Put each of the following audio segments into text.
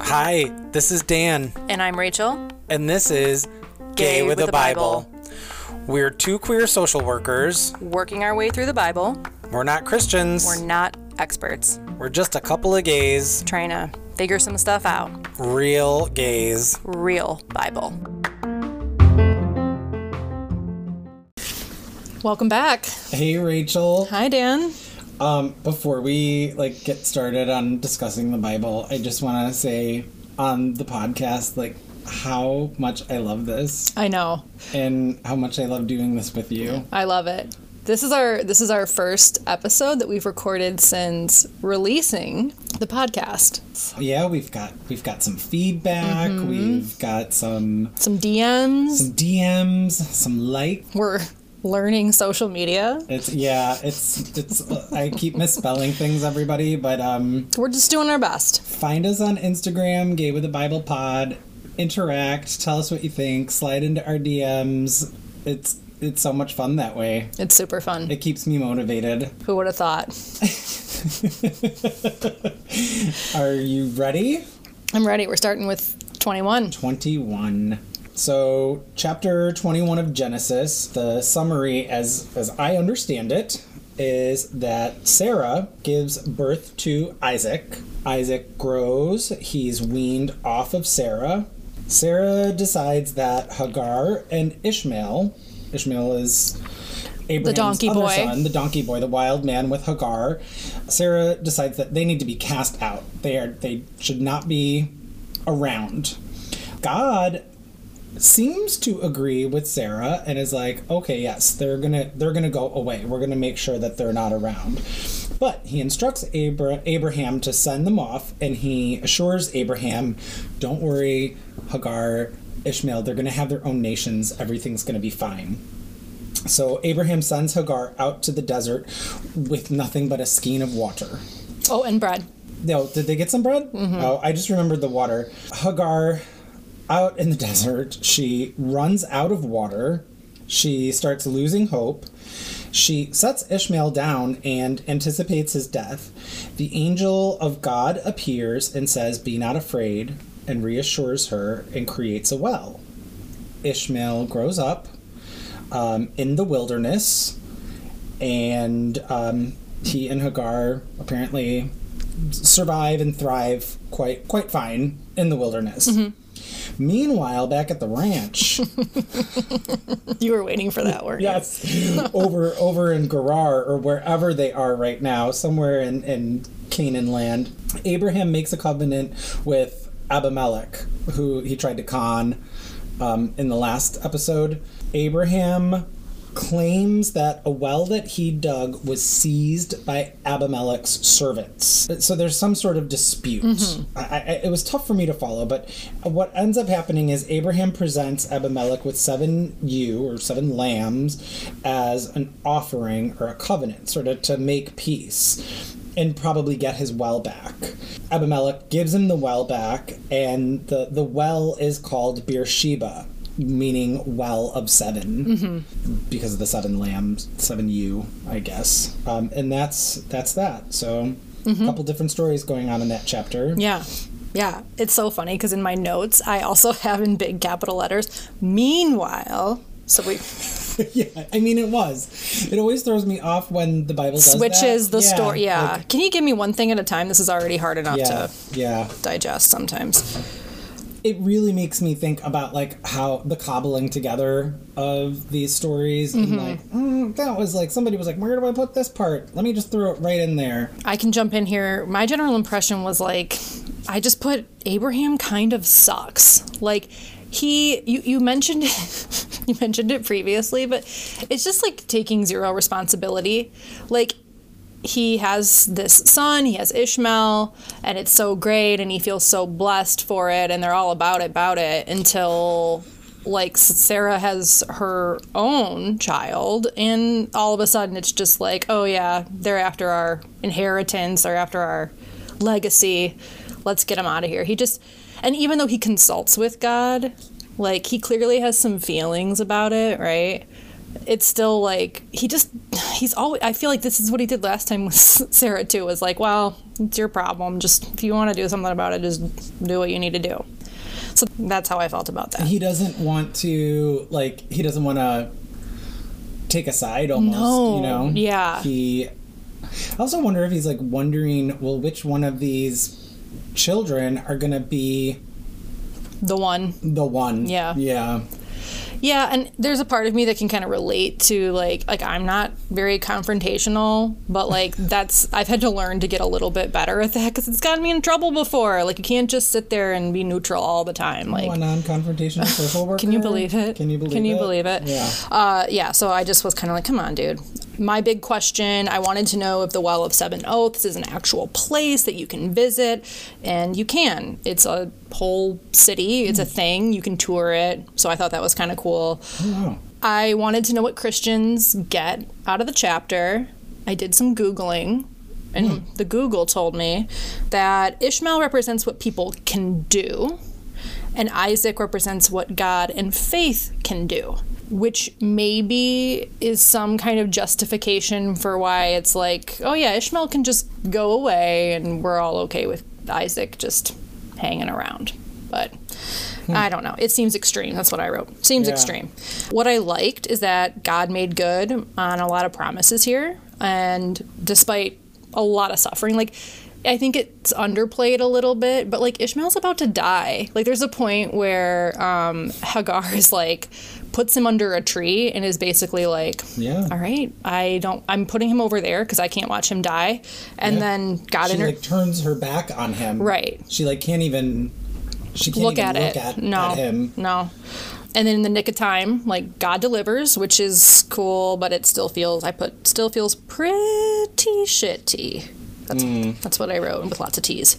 Hi, this is Dan, And I'm Rachel. and this is Gay, with, a Bible. We're two queer social workers. Working our way through the Bible. We're not Christians. We're not experts. We're just a couple of gays, Trying to figure some stuff out. real gays. Real Bible. Welcome back. Hey, Rachel. Hi, Dan. Um, before we like get started on discussing the Bible, I just want to say on the podcast like how much I love this I know. and how much I love doing this with you. I love it. This is our this is our first episode that we've recorded since releasing the podcast. Yeah, we've got we've got some feedback. We've got some Some DMs. some DMs, some like. We're learning social media. It's yeah, it's it's. I keep misspelling things, everybody, but um, We're just doing our best. find us on Instagram, Gay with the Bible Pod. Interact, tell us what you think, slide into our DMs. It's it's so much fun that way. It's super fun. It keeps me motivated. Who would have thought? Are you ready? I'm ready. We're starting with 21. 21. So, chapter 21 of Genesis, the summary as as I understand it is that Sarah gives birth to Isaac. Isaac grows, he's weaned off of Sarah. Sarah decides that Hagar and Ishmael, Ishmael is Abraham's donkey other boy. son, the donkey boy, the wild man with Hagar. Sarah decides that they need to be cast out. They are they should not be around. God seems to agree with Sarah and is like, okay, yes, they're gonna they're gonna go away. We're gonna make sure that they're not around. But he instructs Abra- Abraham to send them off, and he assures Abraham, "Don't worry, Hagar, Ishmael. They're gonna have their own nations. Everything's gonna be fine." So Abraham sends Hagar out to the desert with nothing but a skein of water. Oh, and bread. No, did they get some bread? Mm-hmm. Oh, I just remembered the water. Hagar, out in the desert, she runs out of water. She starts losing hope. She sets Ishmael down and anticipates his death. The angel of God appears and says, Be not afraid, and reassures her and creates a well. Ishmael grows up um, in the wilderness, and um, he and Hagar apparently survive and thrive quite quite fine in the wilderness. Meanwhile, back at the ranch, You were waiting for that word. yes, over over in Gerar or wherever they are right now, somewhere in in Canaan land, Abraham makes a covenant with Abimelech, who he tried to con um, in the last episode. Abraham claims that a well that he dug was seized by Abimelech's servants. So there's some sort of dispute. Mm-hmm. I, I, it was tough for me to follow, but what ends up happening is Abraham presents Abimelech with seven ewe or seven lambs as an offering or a covenant, sort of to make peace and probably get his well back. Abimelech gives him the well back, and the, the well is called Beersheba, meaning well of 7 because of the seven lambs, seven ewe, I guess. Um, and that's that's that. So a couple different stories going on in that chapter. Yeah. Yeah. It's so funny because in my notes, I also have in big capital letters, meanwhile. So we yeah, I mean it was. It always throws me off when the Bible does switches that. the story. Yeah. like- Can you give me one thing at a time? This is already hard enough yeah, to yeah. digest sometimes. It really makes me think about like how the cobbling together of these stories and like mm, that was like somebody was like where do i put this part let me just throw it right in there I can jump in here. My general impression was like, I just put Abraham kind of sucks. Like, he, you, you mentioned, you mentioned it previously, but it's just like taking zero responsibility. Like, he has this son, he has Ishmael, and it's so great, and he feels so blessed for it, and they're all about it, about it, until like Sarah has her own child, and all of a sudden it's just like, oh yeah, they're after our inheritance, they're after our legacy. Let's get him out of here. He just, and even though he consults with God, like he clearly has some feelings about it, right? It's still like he just he's always I feel like this is what he did last time with Sarah too was like, well, it's your problem. Just if you want to do something about it, just do what you need to do. So that's how I felt about that. He doesn't want to like he doesn't want to take a side almost, No, you know. yeah. He I also wonder if he's like wondering, well, which one of these children are to be the one the one. Yeah. Yeah. Yeah, and there's a part of me that can kind of relate to like like I'm not very confrontational, but like that's I've had to learn to get a little bit better at that because it's gotten me in trouble before. Like you can't just sit there and be neutral all the time. Like a non-confrontational social worker. Can you believe it? Can you believe it? Can you it? believe it? Yeah. Uh, yeah. So I just was kind of like, come on, dude. My big question I wanted to know if the Well of Seven Oaths is an actual place that you can visit, and you can. It's a whole city, it's a hmm. thing. You can tour it. So I thought that was kind of cool. Oh. I wanted to know what Christians get out of the chapter. I did some Googling, and hmm. the Google told me that Ishmael represents what people can do, and Isaac represents what God and faith can do, which maybe is some kind of justification for why it's like, oh yeah, Ishmael can just go away, and we're all okay with Isaac just hanging around. But I don't know. It seems extreme. That's what I wrote. Seems Yeah. extreme. What I liked is that God made good on a lot of promises here, and despite a lot of suffering, like I think it's underplayed a little bit, but like Ishmael's about to die. Like there's a point where um, Hagar is like puts him under a tree and is basically like, Yeah. all right, I don't, I'm putting him over there because I can't watch him die, and Yeah. then God She like turns her back on him. Right. She like can't even. She can't look even at look it. at, no, at him. no. And then in the nick of time, like God delivers, which is cool, but it still feels I put still feels pretty shitty. That's hmm. that's what I wrote with lots of T's.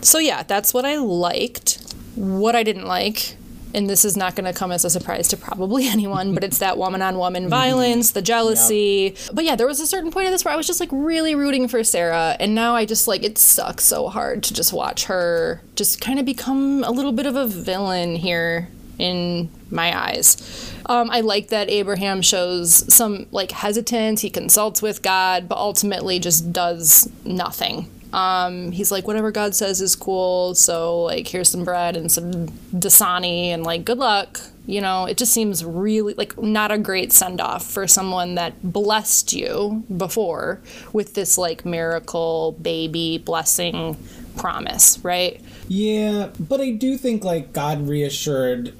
So yeah, that's what I liked. What I didn't like, and this is not going to come as a surprise to probably anyone, but it's that woman on woman violence, the jealousy. But yeah, there was a certain point of this where I was just like really rooting for Sarah, and now I just like it sucks so hard to just watch her just kind of become a little bit of a villain here in my eyes. Um, I like that Abraham shows some like hesitance. He consults with God, but ultimately just does nothing. Um, he's like, whatever God says is cool. So like, here's some bread and some dasani, and like, good luck. You know, it just seems really like not a great send off for someone that blessed you before with this like miracle baby blessing promise, right? Yeah, but I do think like God reassured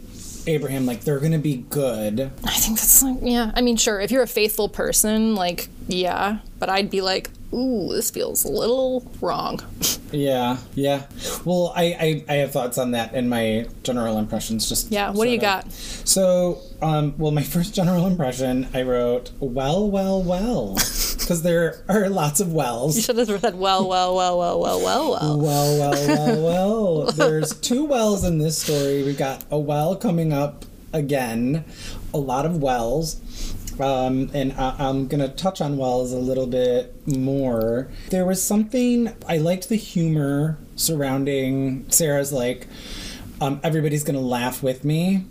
Abraham like they're gonna be good. I think that's like, yeah. I mean, sure, if you're a faithful person, like, yeah, but I'd be like, ooh, this feels a little wrong. Yeah, yeah. Well, I I, I have thoughts on that in my general impressions. Just Yeah, what do you sorta. got? So, um, well, my first general impression, I wrote well, well, well, because there are lots of wells. You should have said, well, well, well, well, well, well, well. Well, well, well, well. There's two wells in this story. We've got a well coming up again, a lot of wells. Um, and I, I'm going to touch on wells a little bit more. There was something, I liked the humor surrounding Sarah's, like, um, everybody's going to laugh with me.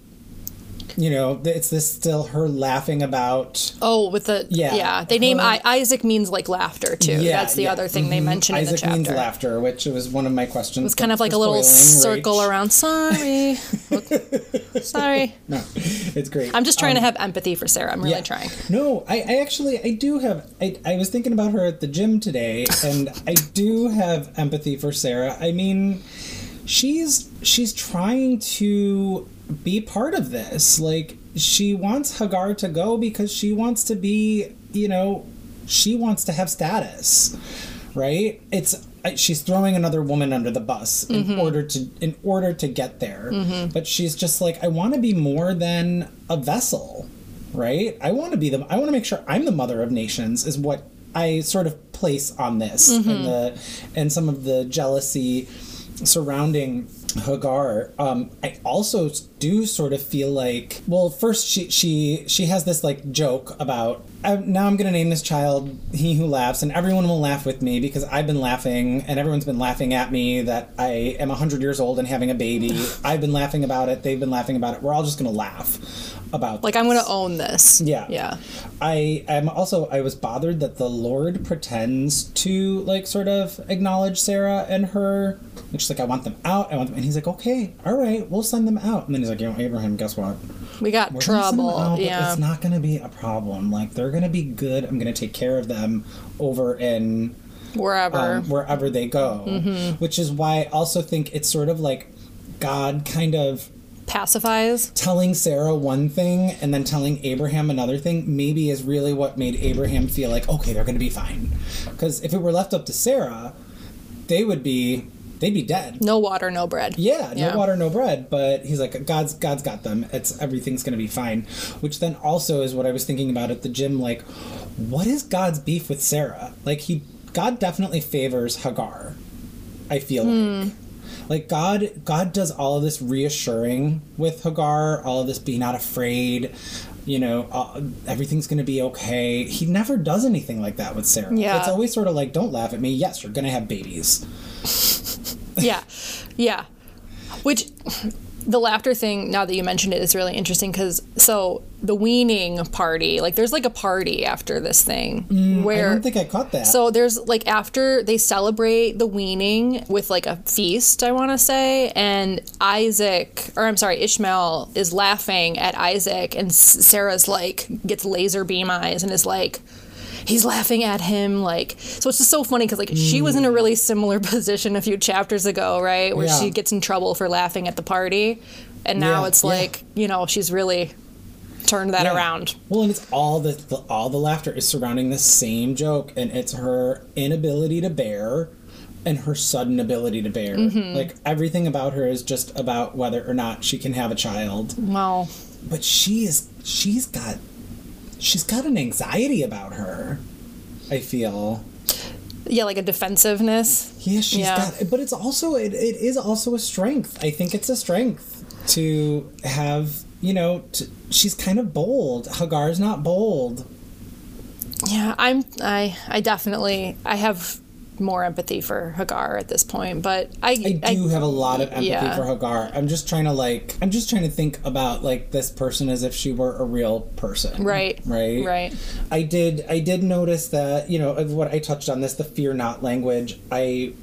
You know, it's this still her laughing about Oh, with the Yeah. yeah, they name Her- I, Isaac means like laughter too. Yeah, That's the yeah. other thing they Mhm. mention in the Isaac chapter. means laughter, which was one of my questions. It was kind of like a little circle around. Sorry, sorry. No, it's great. I'm just trying to have empathy for Sarah. I'm really Yeah. trying. No, I, I actually I do have I, I was thinking about her at the gym today and I do have empathy for Sarah. I mean she's she's trying to be part of this. Like she wants Hagar to go because she wants to be, you know, she wants to have status. Right? It's she's throwing another woman under the bus in mm-hmm. order to in order to get there. Mm-hmm. But she's just like I want to be more than a vessel right? I want to be the I want to make sure I'm the mother of nations is what I sort of place on this mm-hmm. and the and some of the jealousy surrounding Hagar. Um, I also do sort of feel like well, first she she she has this like joke about I, now I'm gonna name this child he who laughs and everyone will laugh with me because I've been laughing and everyone's been laughing at me that I am hundred years old and having a baby. I've been laughing about it. They've been laughing about it. We're all just gonna laugh. About Like I'm gonna own this. Yeah. Yeah. I am also I was bothered that the Lord pretends to like sort of acknowledge Sarah and her. And she's like, I want them out. I want them, and he's like, okay, all right, we'll send them out. And then he's like, you know, Abraham, guess what? We got We're gonna send them trouble. out, yeah. it's not going to be a problem. Like they're going to be good. I'm going to take care of them over in Wherever. um, wherever they go. Mm-hmm. Which is why I also think it's sort of like God kind of Pacifies. telling Sarah one thing and then telling Abraham another thing maybe is really what made Abraham feel like okay they're going to be fine because if it were left up to Sarah they would be they'd be dead No water, no bread. yeah no Yeah. water no bread but he's like God's God's got them it's everything's going to be fine which then also is what I was thinking about at the gym like what is God's beef with Sarah like he God definitely favors Hagar I feel hmm. like. Like God, God does all of this reassuring with Hagar, all of this be not afraid, you know, uh, everything's going to be okay. He never does anything like that with Sarah. Yeah. It's always sort of like, don't laugh at me. Yes, you're going to have babies. yeah yeah which the laughter thing now that you mentioned it is really interesting because so the weaning party like there's like a party after this thing mm, where. I don't think I caught that. so there's like after they celebrate the weaning with like a feast, I want to say, and Isaac or I'm sorry, Ishmael is laughing at Isaac, and Sarah's like gets laser beam eyes and is like. He's laughing at him, like so. It's just so funny because like she was in a really similar position a few chapters ago, right, where Yeah. she gets in trouble for laughing at the party, and now Yeah, it's yeah. like you know she's really turned that Yeah. around. Well, and it's all the, the all the laughter is surrounding the same joke, and it's her inability to bear and her sudden ability to bear. Mm-hmm. Like everything about her is just about whether or not she can have a child. Well, but she is she's got she's got an anxiety about her i feel yeah, like a defensiveness. yeah she's Yeah. got but it's also it, it is also a strength i think it's a strength to have you know to, she's kind of bold hagar's not bold Yeah, I'm I I definitely I have more empathy for Hagar at this point, but I i do have a lot of empathy yeah. for hagar i'm just trying to like i'm just trying to think about like this person as if she were a real person right right right I did I did notice that, you know, of what I touched on this, the fear not language, I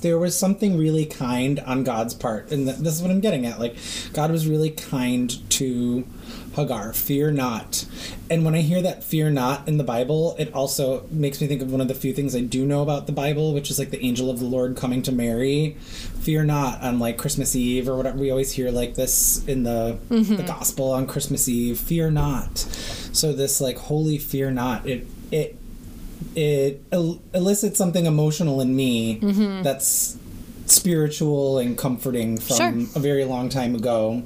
there was something really kind on God's part. And th- this is what I'm getting at. Like God was really kind to Hagar, fear not. And when I hear that fear not in the Bible, it also makes me think of one of the few things I do know about the Bible, which is like the angel of the Lord coming to Mary. Fear not on like Christmas Eve or whatever. We always hear like this in the mm-hmm. the gospel on Christmas Eve. Fear not. So this like holy fear not. It it it el- elicits something emotional in me mm-hmm. that's spiritual and comforting from Sure. a very long time ago.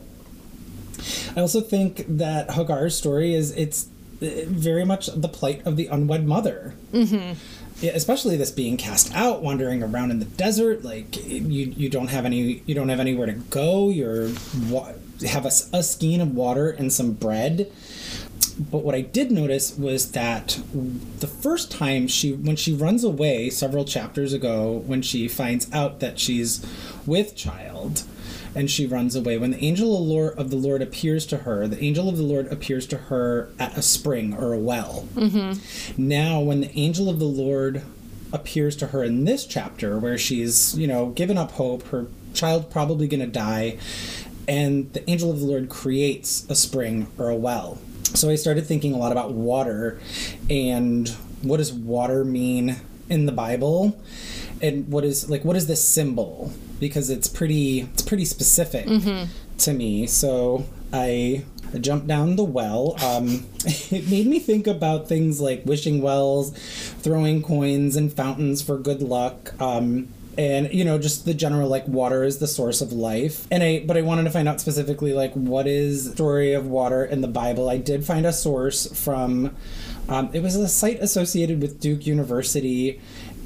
I also think that Hagar's story is it's uh, very much the plight of the unwed mother. Mm-hmm. Yeah, especially this being cast out, wandering around in the desert, like you you don't have any you don't have anywhere to go. You're wa- have a skein of water and some bread. But what I did notice was that the first time she, when she runs away several chapters ago, when she finds out that she's with child, and she runs away, when the angel of the Lord, of the Lord appears to her, the angel of the Lord appears to her at a spring or a well. Mm-hmm. Now, when the angel of the Lord appears to her in this chapter, where she's, you know, given up hope, her child probably going to die, and the angel of the Lord creates a spring or a well. So I started thinking a lot about water and what does water mean in the Bible? And what is like what is this symbol? Because it's pretty it's pretty specific to me. So I jumped down the well. Um, it made me think about things like wishing wells, throwing coins and fountains for good luck. Um, and you know just the general like water is the source of life and i but i wanted to find out specifically like what is the story of water in the bible i did find a source from um, it was a site associated with duke university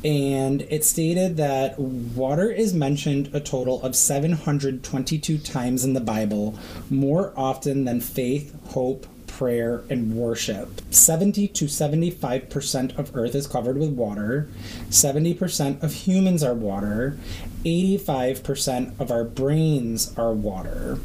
and it stated that water is mentioned a total of 722 times in the bible more often than faith hope prayer and worship. 70 to 75% of Earth is covered with water. 70% of humans are water. 85% of our brains are water.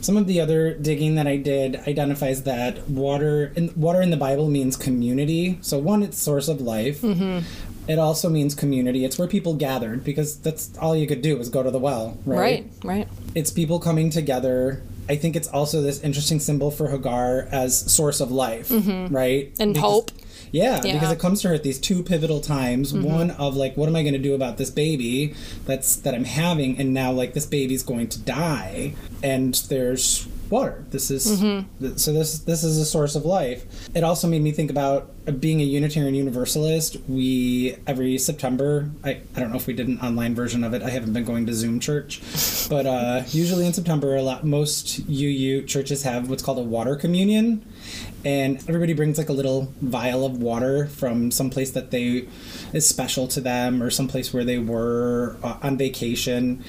Some of the other digging that I did identifies that water in, water in the Bible means community. So one, it's source of life. Mm-hmm. It also means community. It's where people gathered because that's all you could do was go to the well, right? Right, right. It's people coming together. I think it's also this interesting symbol for Hagar as source of life, right? Mm-hmm. And Because- hope. Yeah, Yeah. Mm-hmm. because it comes to her at these two pivotal times. One of like, what am I going to do about this baby that's that I'm having, and now like this baby's going to die, and there's water. This is Mm-hmm. th- so this this is a source of life. It also made me think about being a Unitarian Universalist. We every September, I I don't know if we did an online version of it. I haven't been going to Zoom church, but uh, usually in September, a lot most UU churches have what's called a water communion and everybody brings like a little vial of water from some place that they is special to them or some place where they were uh, on vacation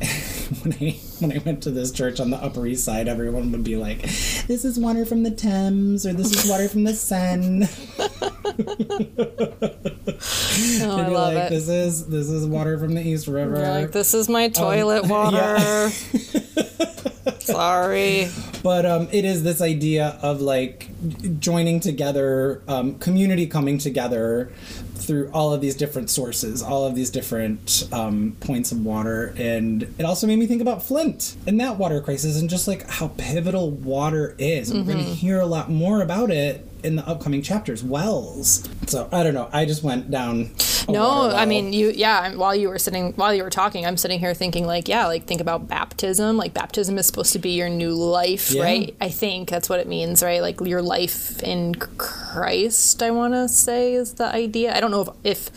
when i when i went to this church on the upper east side everyone would be like this is water from the thames or this is water from the seine Oh, I love like it. this is this is water from the east river You're like, this is my toilet water. Sorry. but um, it is this idea of like joining together um, community coming together through all of these different sources all of these different um, points of water and it also made me think about flint and that water crisis and just like how pivotal water is. And we're going to hear a lot more about it in the upcoming chapters wells so i don't know i just went down No, I mean you. Yeah, while you were sitting, while you were talking, I'm sitting here thinking like, yeah, like think about baptism. Like baptism is supposed to be your new life, Yeah. right? I think that's what it means, right? Like your life in Christ. I want to say is the idea. I don't know if if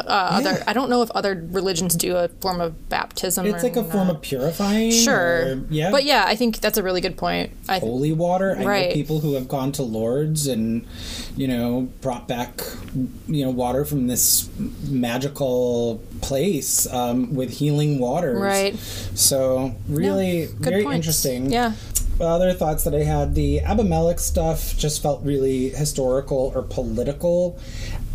uh, other. I don't know if other religions do a form of baptism. it's or like a form of purifying Sure. or- yeah But yeah, I think that's a really good point. I, holy water. I know Right. people who have gone to Lourdes and, you know, brought back, you know, water from this magical place um, with healing waters. Right. So really, Good very points. interesting. Yeah. Other thoughts that I had: the Abimelech stuff just felt really historical or political.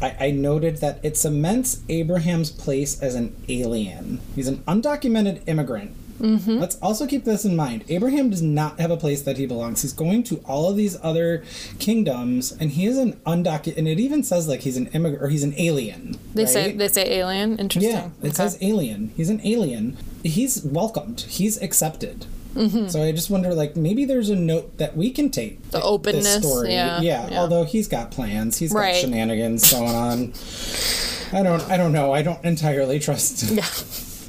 I, I noted that it cements Abraham's place as an alien. He's an undocumented immigrant. Mm-hmm. Let's also keep this in mind. Abraham does not have a place that he belongs. He's going to all of these other kingdoms, and he is an undocumented. And it even says like he's an immigrant or he's an alien. They say they say alien. Interesting. Yeah, it Okay. says alien. He's an alien. He's welcomed. He's accepted. Mm-hmm. So I just wonder, like, maybe there's a note that we can take The this openness, story. yeah, yeah, yeah. Although he's got plans, he's got shenanigans going on. I don't. I don't know. I don't entirely trust Yeah.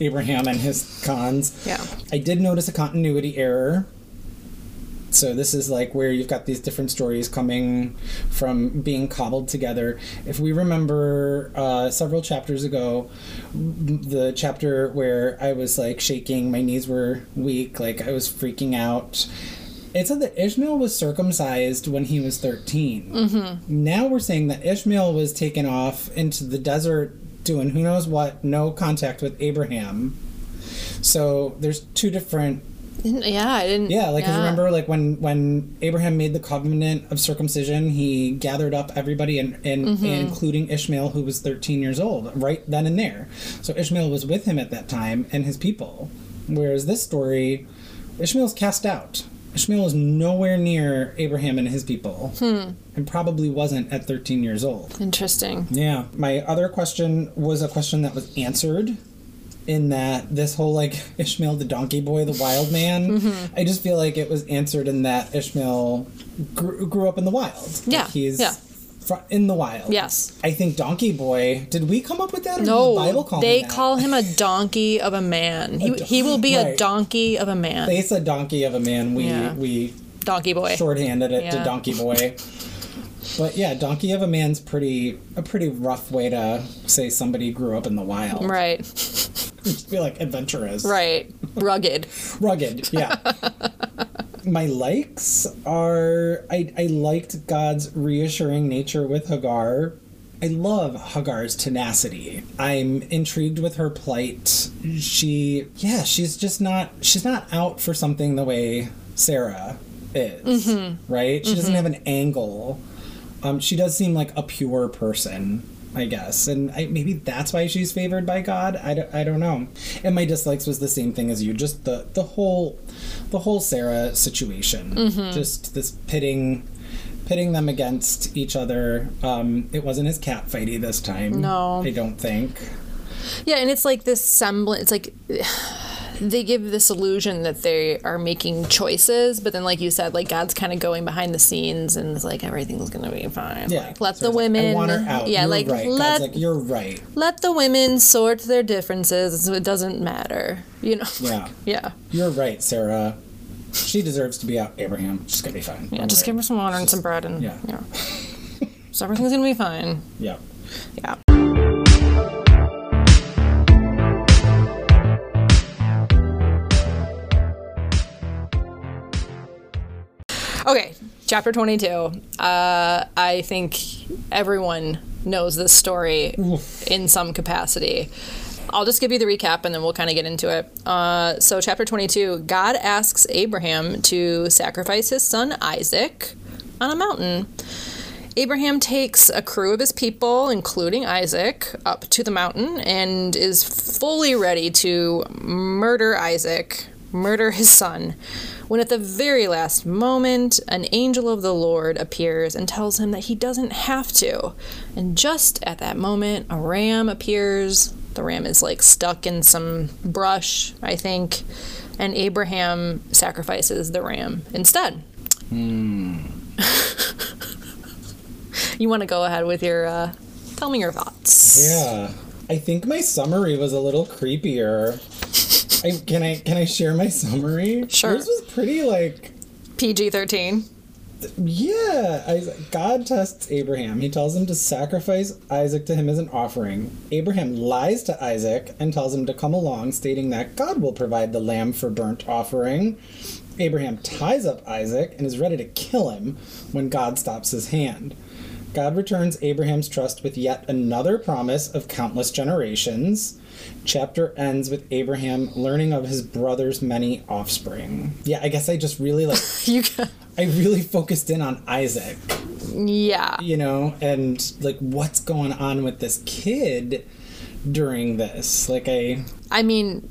Abraham and his cons. Yeah. I did notice a continuity error. So this is like where you've got these different stories coming from being cobbled together. If we remember uh, several chapters ago, the chapter where I was like shaking, my knees were weak, like I was freaking out. It said that Ishmael was circumcised when he was 13. Mm-hmm. Now we're saying that Ishmael was taken off into the desert doing who knows what, no contact with Abraham. So there's two different Yeah, I didn't. yeah, like yeah. remember, like when when Abraham made the covenant of circumcision, he gathered up everybody, and, and, Mm-hmm. including Ishmael, who was thirteen years old, right then and there. So Ishmael was with him at that time and his people. Whereas this story, Ishmael's cast out. Ishmael is nowhere near Abraham and his people, Hmm. and probably wasn't at thirteen years old. Interesting. Yeah. My other question was a question that was answered in that this whole like Ishmael the donkey boy, the wild man. Mm-hmm. I just feel like it was answered in that Ishmael grew, grew up in the wild. Yeah, Like, he's yeah. fr- in the wild. Yes. I think donkey boy. Did we come up with that? The No, Bible call they him call him a donkey of a man. He, don- he will be a donkey of a man. They said donkey of a man. We Yeah. we donkey boy. shorthanded it to donkey boy. But yeah, donkey of a man's pretty a pretty rough way to say somebody grew up in the wild. Right, Just be like adventurous. right. Rugged. rugged yeah. My likes are I, I liked god's reassuring nature with hagar. I love hagar's tenacity. I'm intrigued with her plight. She yeah she's just not she's not out for something the way sarah is right? She doesn't have an angle. Um, she does seem like a pure person I guess. And I, maybe that's why she's favored by God. I don't, I don't know. And my dislikes was the same thing as you. Just the, the whole the whole Sarah situation. Just this pitting pitting them against each other. Um, it wasn't as catfighty this time. No. I don't think. Yeah, and it's like this semblance. It's like they give this illusion that they are making choices, but then, like you said, like God's kind of going behind the scenes, and it's like everything's gonna be fine. Yeah. Like, let So the like, women. I want her out. Yeah, You're like right. let like, you're right. let the women sort their differences. So it doesn't matter. You know. Yeah. yeah. You're right, Sarah. She deserves to be out, Abraham. She's gonna be fine. Yeah. Don't Just give her some water and some bread, and Yeah. yeah. so everything's gonna be fine. Yeah. Yeah. Okay, chapter 22. Uh, I think everyone knows this story in some capacity. I'll just give you the recap and then we'll kind of get into it. Uh, so, chapter 22 God asks Abraham to sacrifice his son Isaac on a mountain. Abraham takes a crew of his people, including Isaac, up to the mountain and is fully ready to murder Isaac, murder his son. When at the very last moment, an angel of the Lord appears and tells him that he doesn't have to. And just at that moment, a ram appears. The ram is like stuck in some brush, I think. And Abraham sacrifices the ram instead. You want to go ahead with your, uh, tell me your thoughts. Yeah. I think my summary was a little creepier. I, can I can I share my summary? Sure. Yours was pretty like PG 13. yeah. I, God tests Abraham. He tells him to sacrifice Isaac to him as an offering. Abraham lies to Isaac and tells him to come along, stating that God will provide the lamb for burnt offering. Abraham ties up Isaac and is ready to kill him when God stops his hand. God returns Abraham's trust with yet another promise of countless generations. Chapter ends with Abraham learning of his brother's many offspring. Yeah, I guess I just really like You got, I really focused in on Isaac, yeah. you know, and like what's going on with this kid during this. Like I I mean,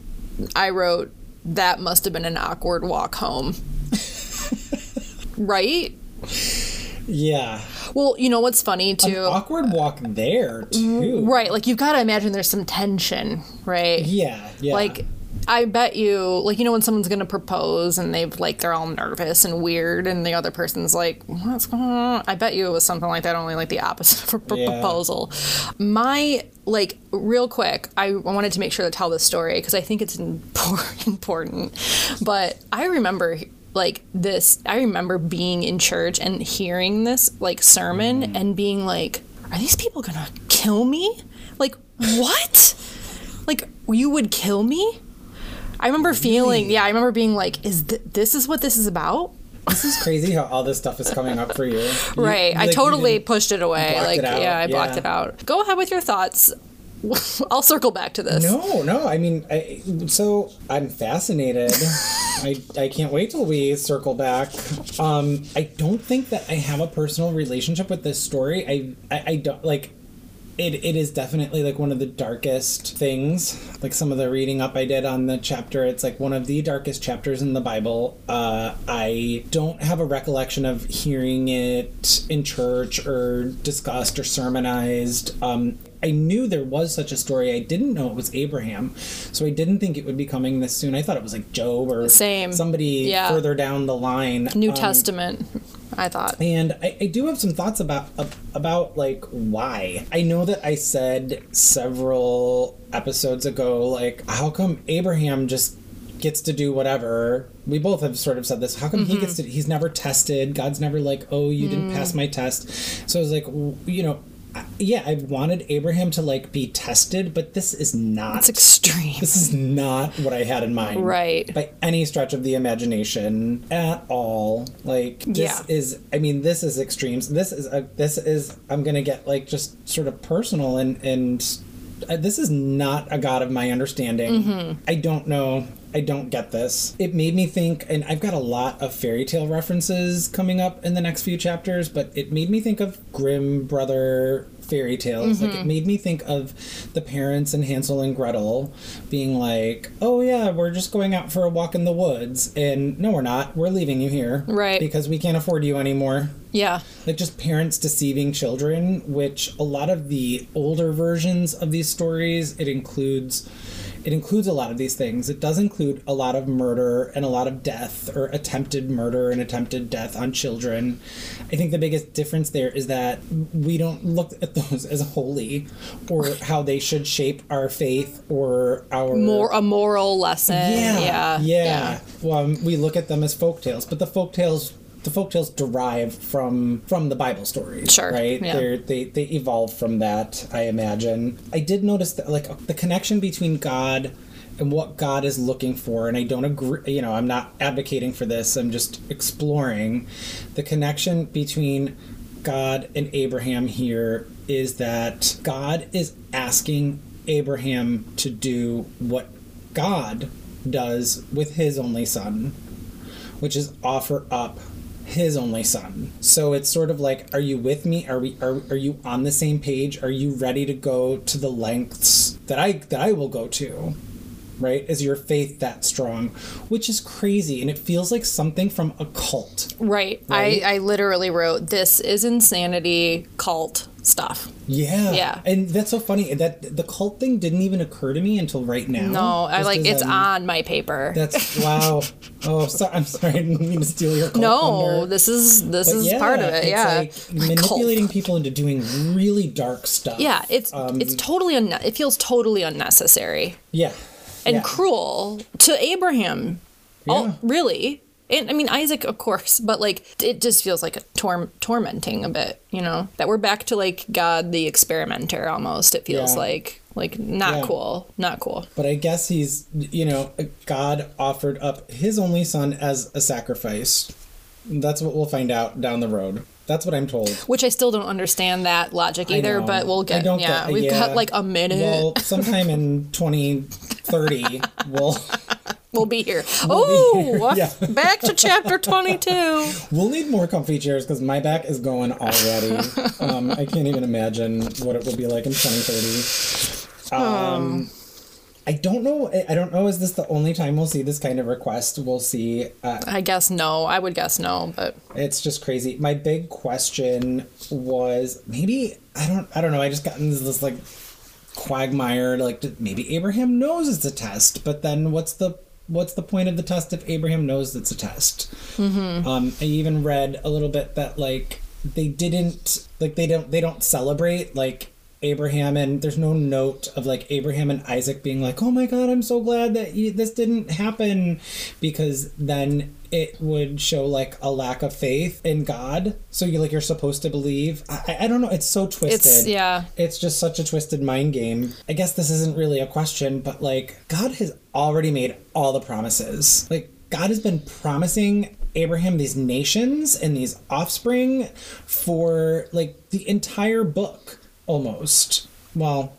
I wrote that must have been an awkward walk home. right? yeah. Well, you know what's funny too? Awkward walk there too. Mm, right, like you've got to imagine there's some tension, right? Yeah, yeah. Like I bet you, like you know when someone's gonna propose and they've like they're all nervous and weird, and the other person's like, "What's going on?" I bet you it was something like that, only like the opposite of a pr- Yeah. proposal. My like real quick, I wanted to make sure to tell this story because I think it's impor- important. But I remember like this. I remember being in church and hearing this like sermon mm-hmm. and being like, "Are these people gonna kill me?" Like what? Like you would kill me? I remember feeling, yeah, I remember being like, "Is th- this is what this is about?" this is crazy how all this stuff is coming up for you. You- Right. I like, you totally pushed it away. Like, it yeah, I blocked yeah. it out. Go ahead with your thoughts. I'll circle back to this. No, no. I mean, I, so I'm fascinated. I I can't wait till we circle back. Um, I don't think that I have a personal relationship with this story. I I, I don't like. It, it is definitely like one of the darkest things like some of the reading up i did on the chapter it's like one of the darkest chapters in the bible uh, i don't have a recollection of hearing it in church or discussed or sermonized um, I knew there was such a story. I didn't know it was Abraham, so I didn't think it would be coming this soon. I thought it was like Job or Same. somebody Yeah. further down the line. New Um, Testament, I thought. and I, I do have some thoughts about ab- about like why. I know that I said several episodes ago, like how come Abraham just gets to do whatever? We both have sort of said this. How come he gets to? He's never tested. God's never like, oh, you didn't pass my test. So I was like, you know. Yeah, I wanted Abraham to like be tested, but this is not. It's extreme. this is not what I had in mind. Right. By any stretch of the imagination at all. Like this Yeah. is I mean this is extremes. This is a this is I'm going to get like just sort of personal and and uh, this is not a god of my understanding. Mm-hmm. I don't know. I don't get this. It made me think, and I've got a lot of fairy tale references coming up in the next few chapters, but it made me think of Grimm Brother fairy tales. Like it mm-hmm. made me think of the parents in Hansel and Gretel being like, "Oh yeah, we're just going out for a walk in the woods," and no, we're not. We're leaving you here, Right. Because we can't afford you anymore. Yeah. Like just parents deceiving children, which a lot of the older versions of these stories it includes. It includes a lot of these things. It does include a lot of murder and a lot of death or attempted murder and attempted death on children. I think the biggest difference there is that we don't look at those as holy or how they should shape our faith or our More a moral lesson. yeah, Yeah. yeah. Well, um, we look at them as folk tales, but the folk tales, the folk tales derive from from the Bible stories, Sure, right? yeah. They're, they they evolve from that, I imagine. I did notice that, like, the connection between God and what God is looking for, and I don't agree. You know, I'm not advocating for this. I'm just exploring the connection between God and Abraham here is that God is asking Abraham to do what God does with his only son, which is offer up his only son. So it's sort of like, are you with me? Are we are, are you on the same page? Are you ready to go to the lengths that I that I will go to? Right? Is your faith that strong? Which is crazy and it feels like something from a cult. Right. Right? I, I literally wrote this is insanity cult stuff. Yeah. Yeah. And that's so funny. That the cult thing didn't even occur to me until right now. No, I like it's I'm- on my paper. That's wow. Oh, so, I'm sorry. I didn't mean to steal your cult no, thunder. this is this But is part of it. Yeah. like manipulating people into doing really dark stuff. Yeah, it's Um, it's totally unne- it feels totally unnecessary Yeah. and yeah. cruel to Abraham. Yeah. Oh, really? And I mean Isaac, of course, but like it just feels like a tor- tormenting a bit, you know. That we're back to like God the experimenter almost. It feels Yeah. like like not Yeah. cool, not cool. But I guess he's, you know, God offered up his only son as a sacrifice. That's what we'll find out down the road. That's what I'm told. Which I still don't understand that logic either, but we'll get yeah. get- We've yeah. got like a minute. Well, sometime in 2030, we'll we'll be here. be oh, here, yeah. back to chapter 22. we'll need more comfy chairs because my back is going already. um, I can't even imagine what it will be like in 2030. Um, I don't know. I- I don't know. Is this the only time we'll see this kind of request? We'll see. Uh, I guess no. I would guess no, but It's just crazy. My big question was maybe I don't I don't know. I just got into this like quagmire. Like maybe Abraham knows it's a test, but then what's the what's the point of the test if Abraham knows it's a test? Mm-hmm. Um, I even read a little bit that like they didn't like they don't they don't celebrate like Abraham and there's no note of like Abraham and Isaac being like, "Oh my God, I'm so glad that you, this didn't happen," because then it would show like a lack of faith in God. So you like you're supposed to believe. I, I don't know. It's so twisted. it's yeah. It's just such a twisted mind game. I guess this isn't really a question, but like God has already made all the promises. Like God has been promising Abraham these nations and these offspring for like the entire book almost. Well,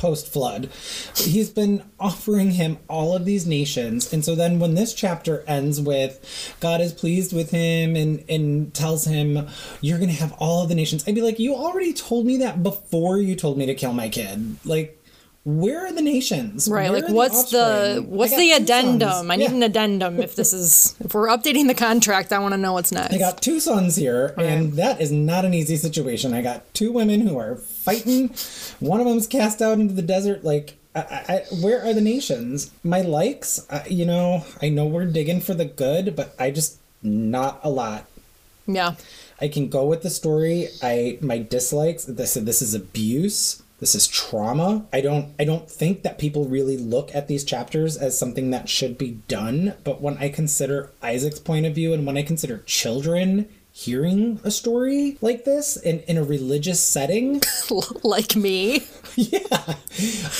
post flood. He's been offering him all of these nations. And so then when this chapter ends with God is pleased with him and, and tells him, You're going to have all of the nations, I'd be like, You already told me that before you told me to kill my kid. Like, where are the nations? Right, Where like what's the offspring? what's the addendum? sons. I need Yeah. an addendum if this is if we're updating the contract, I want to know what's next. I got two sons here, and that is not an easy situation. I got two women who are fighting. One of them's cast out into the desert. Like, I, I, I- where are the nations? My likes, I, you know, I know we're digging for the good, but I just not a lot. yeah. I can go with the story. I my dislikes. This this is abuse. This is trauma. I don't I don't think that people really look at these chapters as something that should be done. But when I consider Isaac's point of view and when I consider children hearing a story like this in, in a religious setting, like me. yeah,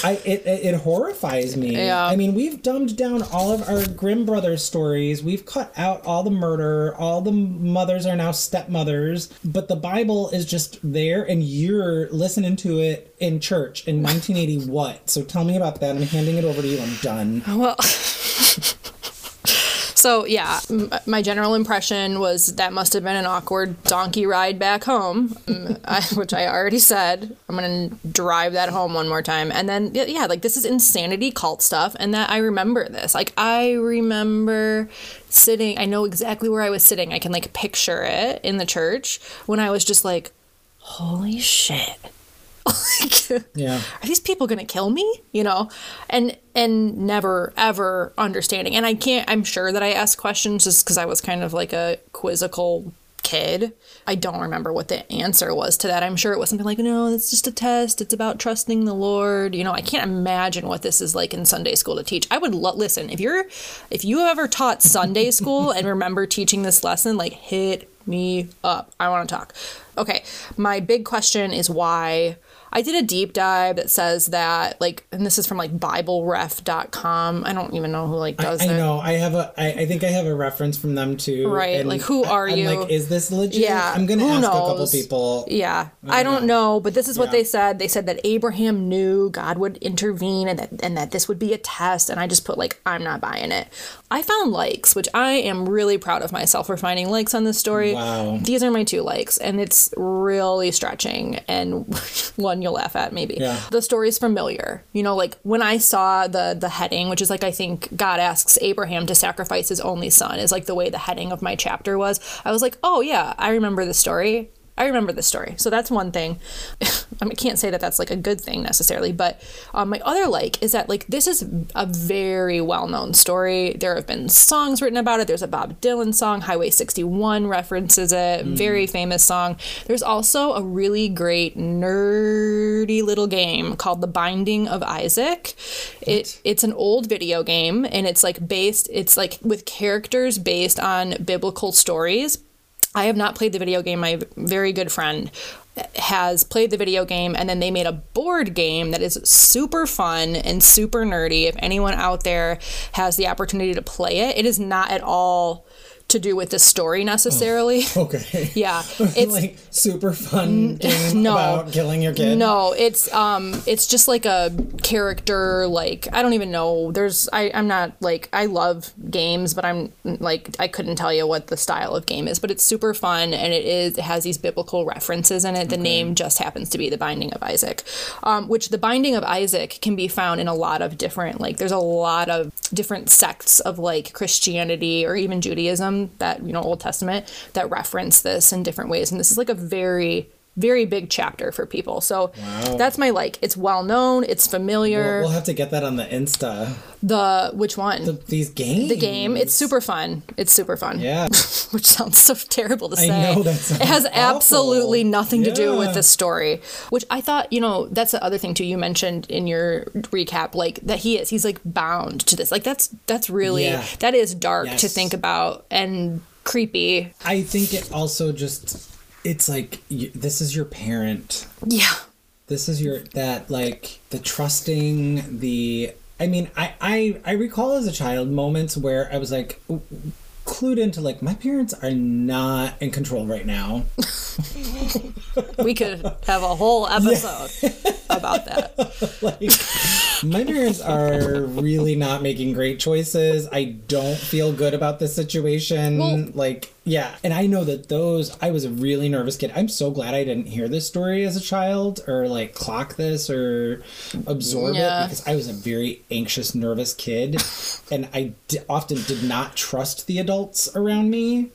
I it, it, horrifies me. Yeah. I mean, we've dumbed down all of our Grimm brothers stories. We've cut out all the murder. All the mothers are now stepmothers. But the Bible is just there, and you're listening to it in church in 1980. What? So tell me about that. I'm handing it over to you. I'm done. Well, So yeah, m- my general impression was that must have been an awkward donkey ride back home, I, which I already said. I'm gonna drive that home one more time, and then yeah, like this is insanity cult stuff, and that I remember this. Like I remember sitting. I know exactly where I was sitting. I can like picture it in the church when I was just like, holy shit. like, Yeah. are these people gonna kill me? You know? And and never ever understanding. And i can't i'm sure that i asked questions just because i was kind of like a quizzical kid. I don't remember what the answer was to that. I'm sure it was something like no it's just a test. It's about trusting the lord. You know i can't imagine what this is like in sunday school to teach. I would lo- listen if you're if you ever taught sunday school and remember teaching this lesson like hit me up. I want to talk. Okay my big question is why I did a deep dive that says that like and this is from like bibleref.com. I don't even know who like does that. I it. know. I have a. I, I think I have a reference from them too. Right, like, who are I, I'm you? like, is this legit? Yeah, I'm gonna who ask a couple people. Yeah, I don't know, but this is what Yeah. they said. They said that Abraham knew God would intervene and that and that this would be a test. And I just put like I'm not buying it. I found likes, which I am really proud of myself for finding likes on this story. Wow. These are my two likes, and it's really stretching. And one you'll laugh at maybe. Yeah. The story's familiar. You know, like when I saw the the heading, which is like I think God asks Abraham to sacrifice his only son, is like the way the heading of my chapter was. I was like, oh yeah, I remember the story. I remember this story. So that's one thing. I, mean, I can't say that that's like a good thing necessarily, but um, my other like is that like this is a very well known story. There have been songs written about it. There's a Bob Dylan song, Highway 61 references it, very famous song. There's also a really great nerdy little game called The Binding of Isaac. It it's an old video game and it's like based it's like with characters based on biblical stories. I have not played the video game. My very good friend has played the video game and then they made a board game that is super fun and super nerdy. If anyone out there has the opportunity to play it, it is not at all to do with the story necessarily. Okay. Yeah. It's like super fun game no. about killing your kid. No, it's um it's just like a character like I don't even know. There's I I'm not like I love games, but I'm like I couldn't tell you what the style of game is, but it's super fun and it is it has these biblical references in it. The name just happens to be The Binding of Isaac. Um which The Binding of Isaac can be found in a lot of different like there's a lot of different sects of like Christianity or even Judaism that you know Old Testament that reference this in different ways. And this is like a very very big chapter for people. So Wow. that's my like. It's well known. It's familiar. We'll, we'll have to get that on the Insta. the which one? The, These games. The game. It's super fun. It's super fun. Yeah. Which sounds so terrible to say. I know, that sounds it has awful. absolutely nothing to do with Yeah. the story. Which I thought, you know, that's the other thing too. You mentioned in your recap, like that he is. He's like bound to this. Like that's that's really Yeah. that is dark to think about and creepy. I think it also just it's like you, this is your parent. Yeah. This is your that like the trusting the. I mean, I I I recall as a child moments where I was like clued into like my parents are not in control right now. We could have a whole episode about that. like my parents are really not making great choices. I don't feel good about this situation. Well- like yeah, and I know that those I was a really nervous kid. I'm so glad I didn't hear this story as a child or like clock this or absorb Yeah. it because I was a very anxious, nervous kid and I d- often did not trust the adults around me.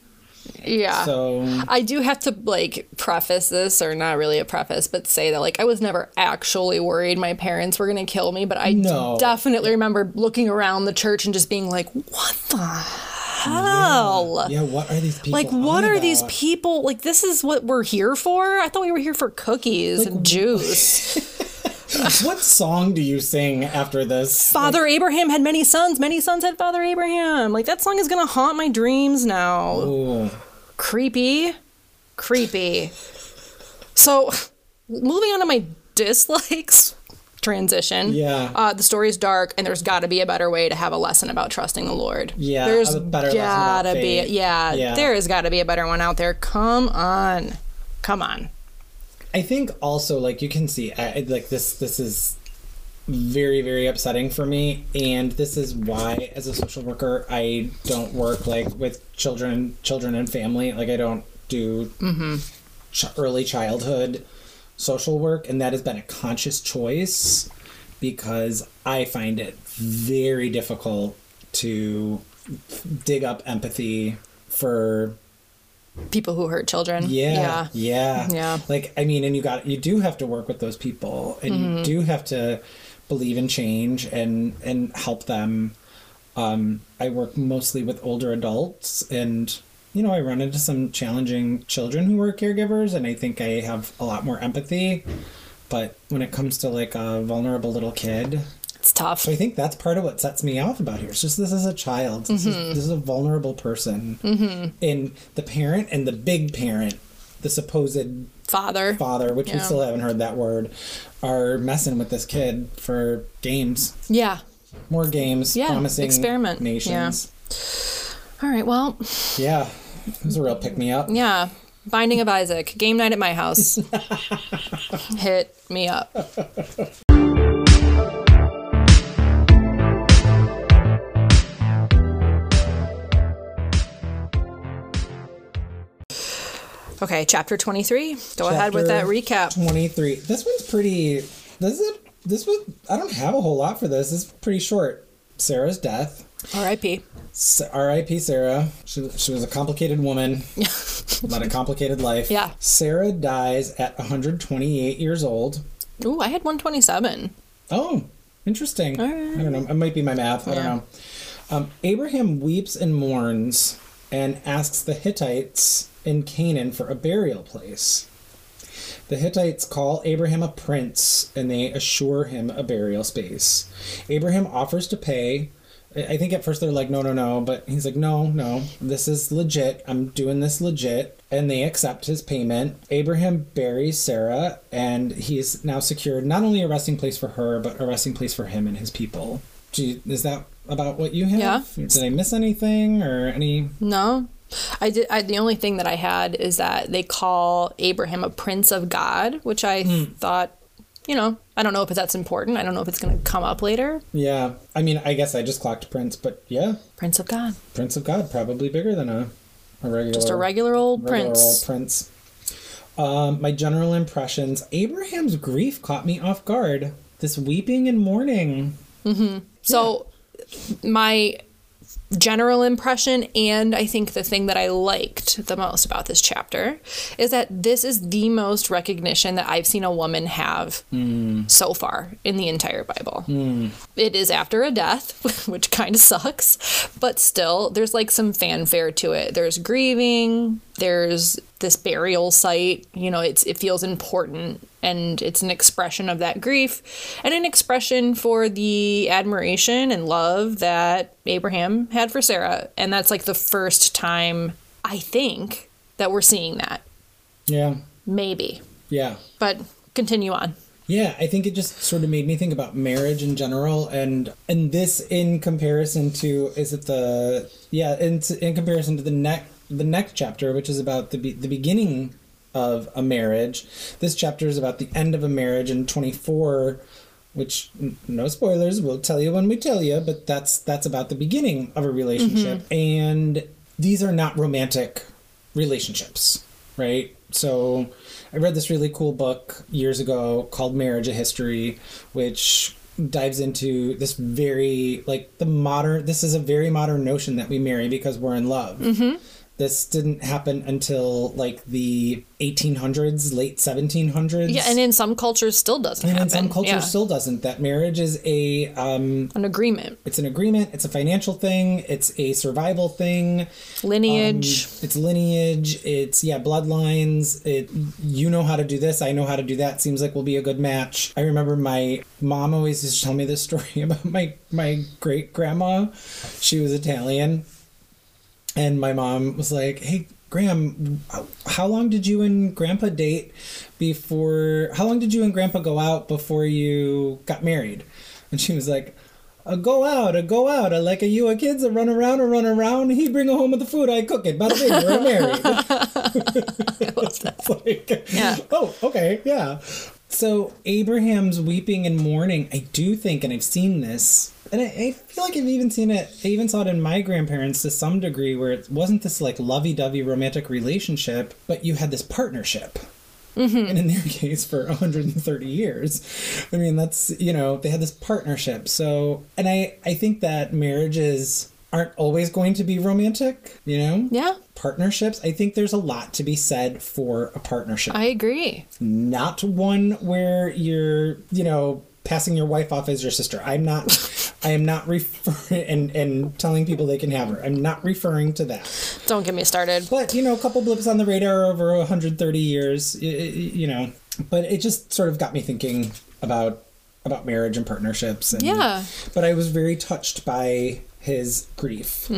Yeah. So I do have to like preface this, or not really a preface, but say that like I was never actually worried my parents were gonna kill me, but I No. definitely remember looking around the church and just being like, "What the hell? yeah, what are these people? Like, what are these people? Like, this is what we're here for? I thought we were here for cookies and juice. what song do you sing after this? Father Abraham had many sons. Many sons had Father Abraham. Like, that song is gonna haunt my dreams now. Ooh. creepy creepy so moving on to my dislikes transition. Yeah. uh, the story is dark and there's got to be a better way to have a lesson about trusting the lord. Yeah, there's a better lesson about gotta be yeah, Yeah. there has got to be a better one out there. Come on. Come on. I think also like you can see I, like this this is very very upsetting for me and this is why as a social worker i don't work like with children children and family. Like i don't do ch- early childhood social work and that has been a conscious choice because i find it very difficult to dig up empathy for People who hurt children. yeah, yeah, Yeah. Like, I mean, and you got you do have to work with those people, and Mm-hmm. you do have to believe in change and and help them. Um, I work mostly with older adults, and you know, I run into some challenging children who are caregivers, and I think I have a lot more empathy. But when it comes to like a vulnerable little kid, It's tough. so I think that's part of what sets me off about here. It's just this is a child. This, Mm-hmm. is, this is a vulnerable person. Mm-hmm. And the parent and the big parent, the supposed Father. father, which we still haven't heard that word, are messing with this kid for games. Yeah. More games. Yeah, Promising experiment. nations. All right. Well, Yeah. It was a real pick me up. yeah. Binding of Isaac. Game night at my house. Hit me up. Okay, chapter 23. Go ahead with that recap. 23. This one's pretty. This is. This was. I don't have a whole lot for this. It's pretty short. Sarah's death. R.I.P. S- R.I.P. Sarah. She, she was a complicated woman. Led a complicated life. Yeah. Sarah dies at 128 years old. Ooh, I had 127. Oh, interesting. I don't know. It might be my math. I don't know. Um, Abraham weeps and mourns and asks the Hittites in Canaan for a burial place. The Hittites call Abraham a prince and they assure him a burial space. Abraham offers to pay. I think at first they're like, no, no, no. But he's like, no, no, this is legit. I'm doing this legit. And they accept his payment. Abraham buries Sarah and he's now secured not only a resting place for her, but a resting place for him and his people. Is that about what you have? Yeah. Did I miss anything or any? No. I did I, the only thing that I had is that they call Abraham a prince of God, which I hmm. thought, you know, I don't know if that's important. I don't know if it's going to come up later. Yeah. I mean, I guess I just clocked Prince, but yeah, Prince of God. Prince of God, probably bigger than a, a regular. Just a regular old regular prince. old prince. Um, my general impressions. Abraham's grief caught me off guard. This weeping and mourning. So my general impression and I think the thing that I liked the most about this chapter is that this is the most recognition that I've seen a woman have so far in the entire Bible. It is after a death, which kind of sucks, but still there's like some fanfare to it. There's grieving, there's this burial site, you know, it's it feels important and it's an expression of that grief and an expression for the admiration and love that Abraham had for Sarah. And that's like the first time I think that we're seeing that. Yeah. Maybe. Yeah. But continue on. Yeah, I think it just sort of made me think about marriage in general, and and this in comparison to is it the yeah in in comparison to the next the next chapter, which is about the be, the beginning of a marriage. This chapter is about the end of a marriage, and twenty four, which n- no spoilers, we'll tell you when we tell you, but that's that's about the beginning of a relationship, mm-hmm. and these are not romantic relationships, right? So I read this really cool book years ago called Marriage a History, which dives into this very like the modern this is a very modern notion that we marry because we're in love. Mm-hmm. This didn't happen until like the 1800s, late 1700s. Yeah, and in some cultures still doesn't And happen. in some cultures Yeah. still doesn't. That marriage is a um, an agreement, it's an agreement, it's a financial thing, it's a survival thing. lineage. It's lineage. It's yeah, bloodlines. It you know how to do this. I know how to do that. Seems like we'll be a good match. I remember my mom always used to tell me this story about my my great grandma. She was Italian, and my mom was like, "Hey, Graham, how long did you and Grandpa date before? How long did you and Grandpa go out before you got married?" And she was like. A go out, a go out. I like a you a kids a run around, a run around. He bring a home with the food, I cook it. Bada bing, we're married. It's like, Yeah. Oh, okay, yeah. So Abraham's weeping and mourning, I do think, and I've seen this, and I, I feel like I've even seen it. I even saw it in my grandparents to some degree, where it wasn't this like lovey-dovey romantic relationship, but you had this partnership. Mm-hmm. And in their case, for 130 years, I mean, that's you know they had this partnership. So, and I I think that marriages aren't always going to be romantic. You know, Yeah, partnerships. I think there's a lot to be said for a partnership I agree. not one where you're you know passing your wife off as your sister i'm not i am not referring and and telling people they can have her. I'm not referring to that. Don't get me started. but you know a couple blips on the radar over 130 years you know. But it just sort of got me thinking about about marriage and partnerships and Yeah. but i was very touched by his grief.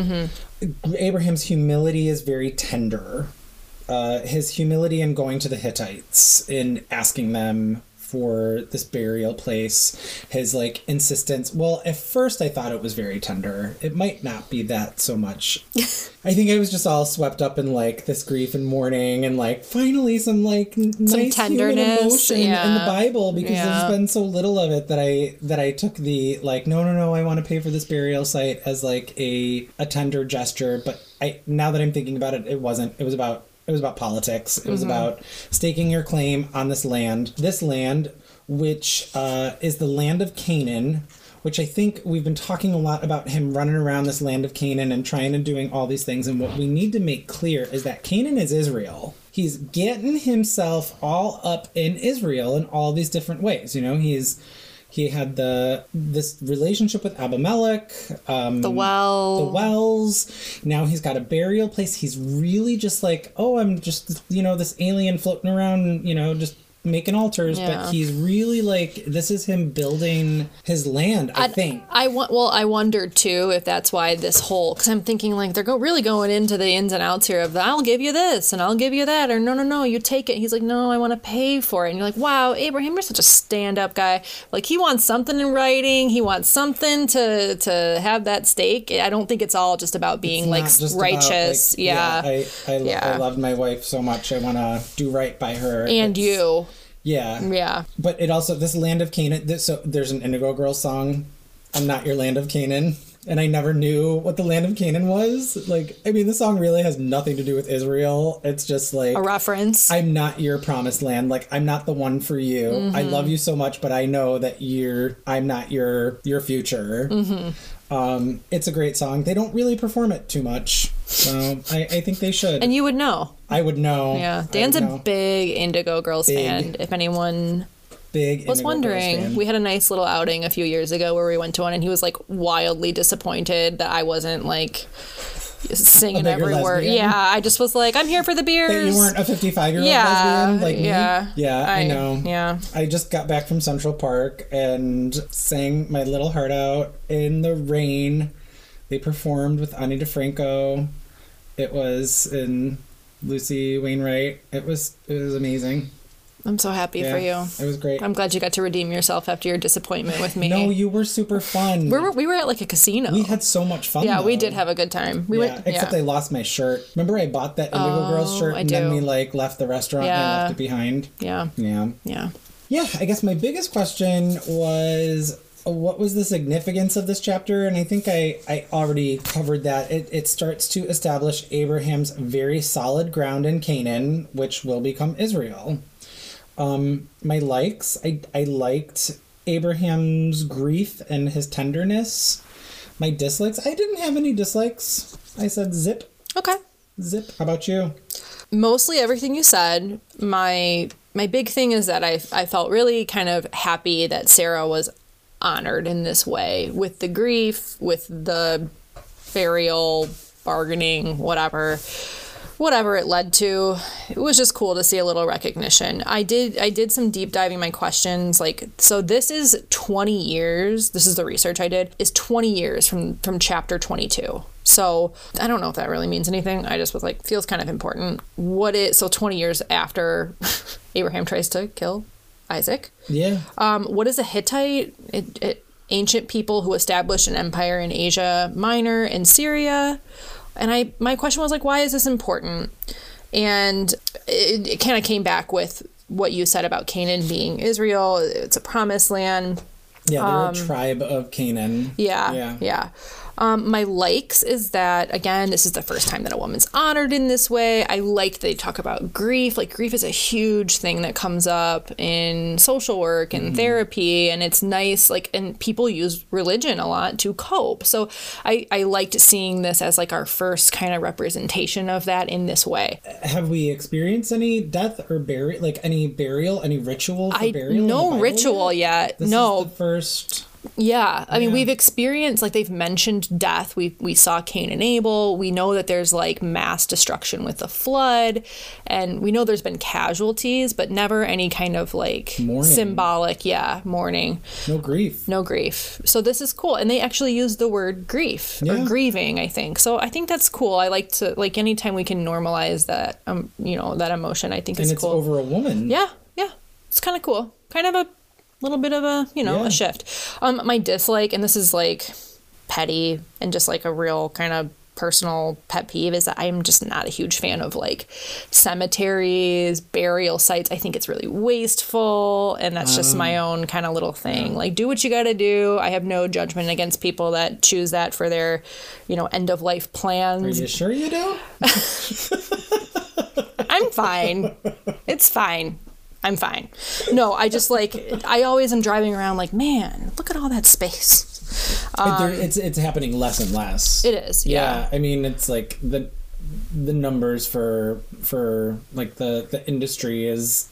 Abraham's humility is very tender. Uh, his humility in going to the Hittites in asking them for this burial place, his like insistence. Well, at first I thought it was very tender. It might not be that so much. I think I was just all swept up in like this grief and mourning and like finally some like n- nice human tenderness, emotion in the. Bible because Yeah. there's been so little of it that I that I took the like no no no I want to pay for this burial site as like a a tender gesture. But I now that I'm thinking about it, it wasn't. It was about it was about politics. It was Mm-hmm. about staking your claim on this land. This land, which uh, is the land of Canaan, which I think we've been talking a lot about him running around this land of Canaan and trying and doing all these things. And what we need to make clear is that Canaan is Israel. He's getting himself all up in Israel in all these different ways. You know, he's he had the this relationship with Abimelech. Um, The well. the wells. Now he's got a burial place. He's really just like, oh, I'm just, you know, this alien floating around, you know, just making altars. Yeah. But he's really like, this is him building his land, I, think. I want. Well, I wondered too if that's why this whole. Because I'm thinking like they're go really going into the ins and outs here of the I'll give you this and I'll give you that or no no no you take it. He's like no I want to pay for it and you're like wow Abraham you're such a stand up guy. Like he wants something in writing. He wants something to to have that stake. I don't think it's all just about being like just about, righteous. like, yeah. I, I, lo- Yeah. I loved my wife so much. I want to do right by her. and It's- you. Yeah. Yeah. But it also this land of Canaan. This, so there's an Indigo Girls song, "I'm Not Your Land of Canaan," and I never knew what the land of Canaan was. Like, I mean, the song really has nothing to do with Israel. It's just like A reference. I'm not your promised land. Like, I'm not the one for you. I Mm-hmm. love you so much, but I know that you're. I'm not your your future. Um, it's a great song. They don't really perform it too much, so I, I think they should. and you would know. I would know. Yeah. Dan's a know. big Indigo Girls Big. fan. If anyone big. was Indigo wondering. We had a nice little outing a few years ago where we went to one, and he was like wildly disappointed that I wasn't like singing every word. Yeah, I just was like, I'm here for the beers. that you weren't a 55 year old yeah, lesbian like yeah, me. Yeah, I, know. Yeah, I just got back from Central Park and sang my little heart out in the rain. They performed with Ani DiFranco. It was in Lucy Wainwright. It was it was amazing. I'm so happy Yeah, for you. It was great. I'm glad you got to redeem yourself after your disappointment with me. no, you were super fun. we were we were at like a casino. we had so much fun. yeah, we did have a good time. We yeah, went. except yeah. I lost my shirt. Remember, I bought that Indigo oh, Girls Oh, shirt, I and then we like left the restaurant and I left it behind. yeah, Yeah. yeah. Yeah, I guess my biggest question was what was the significance of this chapter? And I think I, I already covered that. It, it starts to establish Abraham's very solid ground in Canaan, which will become Israel. Um, my likes, I, I liked Abraham's grief and his tenderness. My dislikes, I didn't have any dislikes. I said zip, Okay. zip. How about you? mostly everything you said. My my big thing is that I I felt really kind of happy that Sarah was honored in this way with the grief, with the burial, bargaining, whatever whatever it led to. It was just cool to see a little recognition. I did i did some deep diving my questions like so this is 20 years this is the research i did is 20 years from from chapter 22 so i don't know if that really means anything. I just was like feels kind of important. What is so 20 years after abraham tries to kill isaac Yeah. um, what is a Hittite? It, it, ancient people who established an empire in Asia Minor and Syria. And I, my question was like, why is this important? And it, it kind of came back with what you said about Canaan being Israel. It's a promised land. Yeah, they're a tribe of Canaan. Um, Yeah, Yeah. yeah. Um, my likes is that again, this is the first time that a woman's honored in this way. I like they talk about grief. Like grief is a huge thing that comes up in social work and therapy, and it's nice. Like, and people use religion a lot to cope. So I I liked seeing this as like our first kind of representation of that in this way. Have we experienced any death or burial, like any burial, any ritual for I burial? no ritual yet? yet. This no, is the first. Yeah, I mean, Yeah. we've experienced like they've mentioned death. We we saw Cain and Abel. We know that there's like mass destruction with the flood, and we know there's been casualties, but never any kind of like Mourning. symbolic, yeah, mourning, No grief. no grief. So this is cool, and they actually use the word grief or grieving. I think so. I think that's cool. I like to like anytime we can normalize that, um, you know, that emotion. I think And it's it's cool. over a woman. Yeah, yeah. It's kind of cool. Kind of a little bit of a, you know, Yeah. a shift. Um my dislike and this is like petty and just like a real kind of personal pet peeve is that I'm just not a huge fan of like cemeteries, burial sites. I think it's really wasteful and that's just Um, my own kind of little thing. Like do what you got to do. I have no judgment against people that choose that for their, you know, end of life plans. Are you sure you don't? I'm fine. It's fine. I'm fine. No, I just like I always am driving around like, man, look at all that space. There- it's it's happening less and less. Um, It is, yeah. I mean, it's like the the numbers for for like the the industry is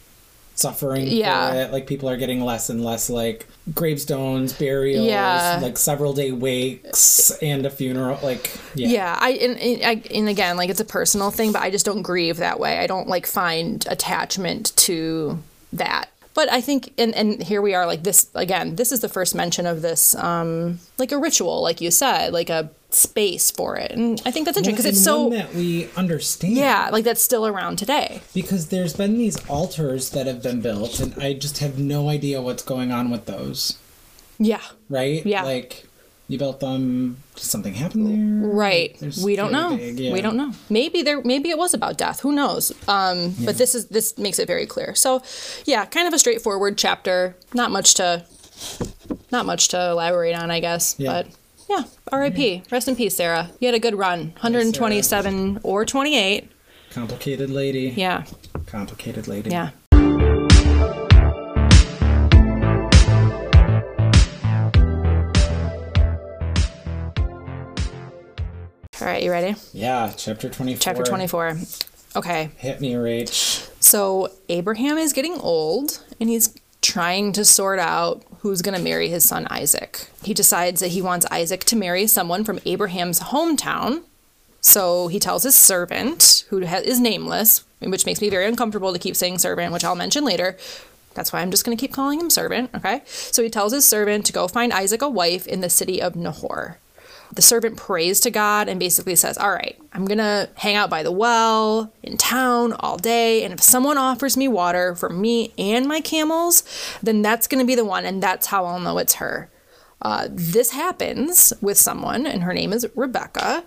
suffering Yeah. for it. Like people are getting less and less like gravestones, burials, Yeah. like several day wakes and a funeral. Like yeah. Yeah, I and, and I and again, like it's a personal thing, but I just don't grieve that way. I don't like find attachment to that. But I think, and and here we are, like this again. This is the first mention of this, um, like a ritual, like you said, like a space for it, and I think that's interesting because And it's so, that we understand. yeah, like that's still around today. Because there's been these altars that have been built, and I just have no idea what's going on with those. Yeah, Right? Yeah. Like you built them. Did something happen there? Right. There's We don't know. yeah. We don't know. Maybe there maybe it was about death. Who knows? Um but this is this makes it very clear. So, yeah, kind of a straightforward chapter. Not much to not much to elaborate on, I guess. Yeah. But yeah, RIP. Rest in peace, Sarah. You had a good run. 127 or 28. Complicated lady. Yeah. Complicated lady. Yeah. All right, you ready? Yeah. Chapter 24. Chapter 24. Okay. Hit me, Rach. So Abraham is getting old and he's trying to sort out who's going to marry his son Isaac. He decides that he wants Isaac to marry someone from Abraham's hometown. So he tells his servant, who is nameless, which makes me very uncomfortable to keep saying servant, which I'll mention later. That's why I'm just going to keep calling him servant, okay? So he tells his servant to go find Isaac a wife in the city of Nahor. The servant prays to God and basically says, All right, I'm going to hang out by the well in town all day. And if someone offers me water for me and my camels, then that's going to be the one. And that's how I'll know it's her. Uh, this happens with someone, and her name is Rebecca.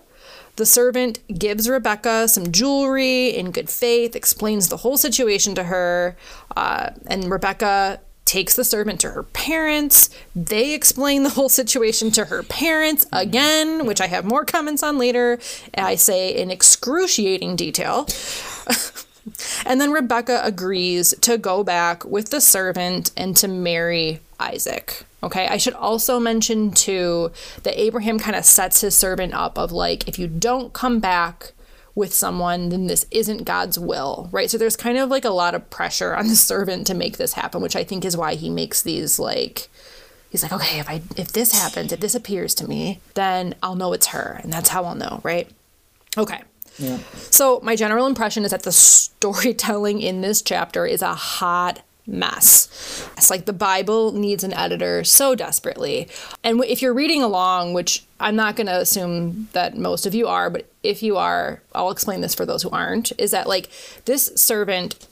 The servant gives Rebecca some jewelry in good faith, explains the whole situation to her, uh, and Rebecca takes the servant to her parents. They explain the whole situation to her parents mm-hmm. again, which I have more comments on later. I say in excruciating detail. and then Rebecca agrees to go back with the servant and to marry Isaac. Okay, I should also mention too that Abraham kind of sets his servant up of like, if you don't come back with someone, then this isn't God's will, right? So there's kind of like a lot of pressure on the servant to make this happen, which I think is why he makes these like, he's like, okay, if I if this happens, if this appears to me, then I'll know it's her, and that's how I'll know, right? Okay. Yeah. So my general impression is that the storytelling in this chapter is a hot mess. It's like the Bible needs an editor so desperately. And if you're reading along, which I'm not going to assume that most of you are, but if you are, I'll explain this for those who aren't, is that like this servant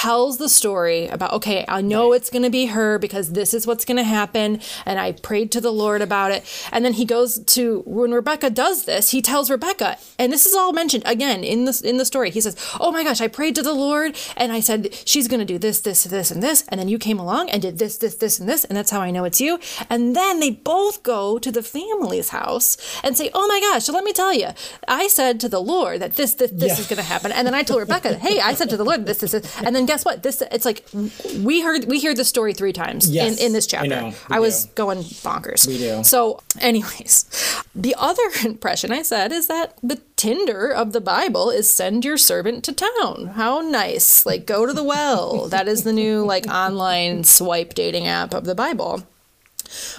tells the story about, okay, I know it's going to be her because this is what's going to happen. And I prayed to the Lord about it. And then he goes to, when Rebecca does this, he tells Rebecca, and this is all mentioned again in the, in the story. He says, oh my gosh, I prayed to the Lord and I said, she's going to do this, this, this, and this. And then you came along and did this, this, this, and this. And that's how I know it's you. And then they both go to the family's house and say, oh my gosh, so let me tell you, I said to the Lord that this, this, this Yeah. is going to happen. And then I told Rebecca, hey, I said to the Lord this, this, this. And then guess what? This, it's like we heard, we hear the story three times Yes, in, in this I chapter. know, I was do. going bonkers. We do. So, anyways, the other impression I said is that the Tinder of the Bible is send your servant to town. How nice. Like, go to the well. that is the new, like, online swipe dating app of the Bible.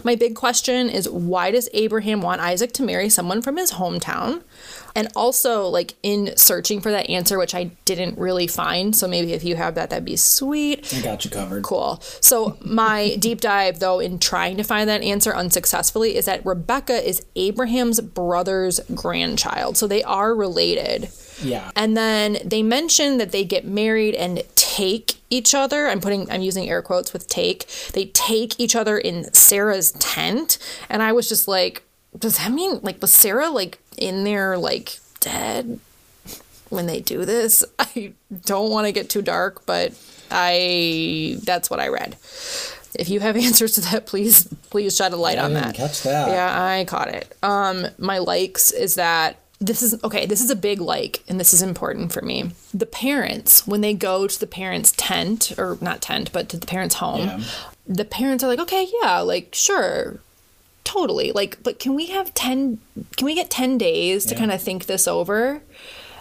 My big question is why does Abraham want Isaac to marry someone from his hometown? And also, like, in searching for that answer, which I didn't really find. So maybe if you have that, that'd be sweet. I got you covered. Cool. So my deep dive, though, in trying to find that answer unsuccessfully, is that Rebecca is Abraham's brother's grandchild. So they are related. Yeah. And then they mention that they get married and take each other. I'm putting I'm using air quotes with take. They take each other in Sarah's tent. And I was just like, does that mean like was Sarah like in there like dead when they do this? I don't want to get too dark, but I that's what I read. If you have answers to that, please please shed a light on that. catch that. Yeah, I caught it. Um, my likes is that this is okay. This is a big like, and this is important for me. The parents, when they go to the parents' tent, or not tent, but to the parents' home, Yeah. the parents are like, okay, yeah, like sure, totally. Like, but can we have ten? Can we get ten days to Yeah. kind of think this over?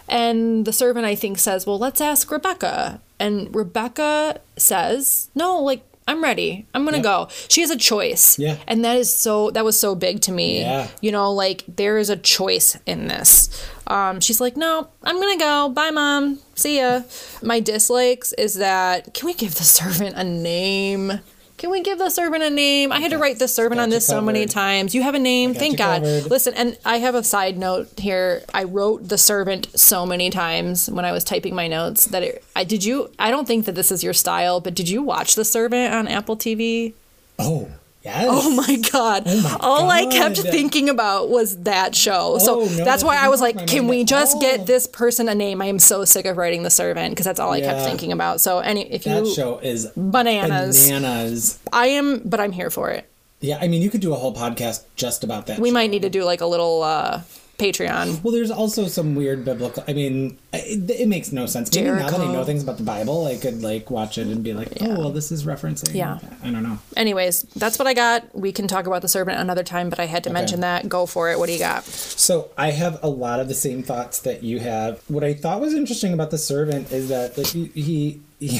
And the servant, I think, says, well, let's ask Rebecca. And Rebecca says, no, like. I'm ready. I'm gonna Yep. go. She has a choice. Yeah. And that is so that was so big to me. Yeah. You know, like there is a choice in this. Um, she's like, No, I'm gonna go. Bye mom. See ya. My dislikes is that can we give the servant a name? Can we give the servant a name? I had to write the servant on this so many times. You have a name. Thank God. covered. Listen, and I have a side note here. I wrote the servant so many times when I was typing my notes that it, I did you. I don't think that this is your style, but did you watch the servant on Apple TV? Oh, yes. Oh my god. my All I kept thinking about was that show. so Oh, no, that's why I was like, can we just all. get this person a name? I am so sick of writing the servant because that's all I kept thinking about. So any if you That you show is bananas. bananas. I am but I'm here for it. Yeah, I mean, you could do a whole podcast just about that. We show. might need to do like a little uh Patreon. Well, there's also some weird biblical. I mean, it, it makes no sense. Maybe now that I know things about the Bible, I could like watch it and be like, oh, well, this is referencing. Yeah. I don't know. Anyways, that's what I got. We can talk about the servant another time, but I had to mention that. Go for it. What do you got? So I have a lot of the same thoughts that you have. What I thought was interesting about the servant is that like, he. he,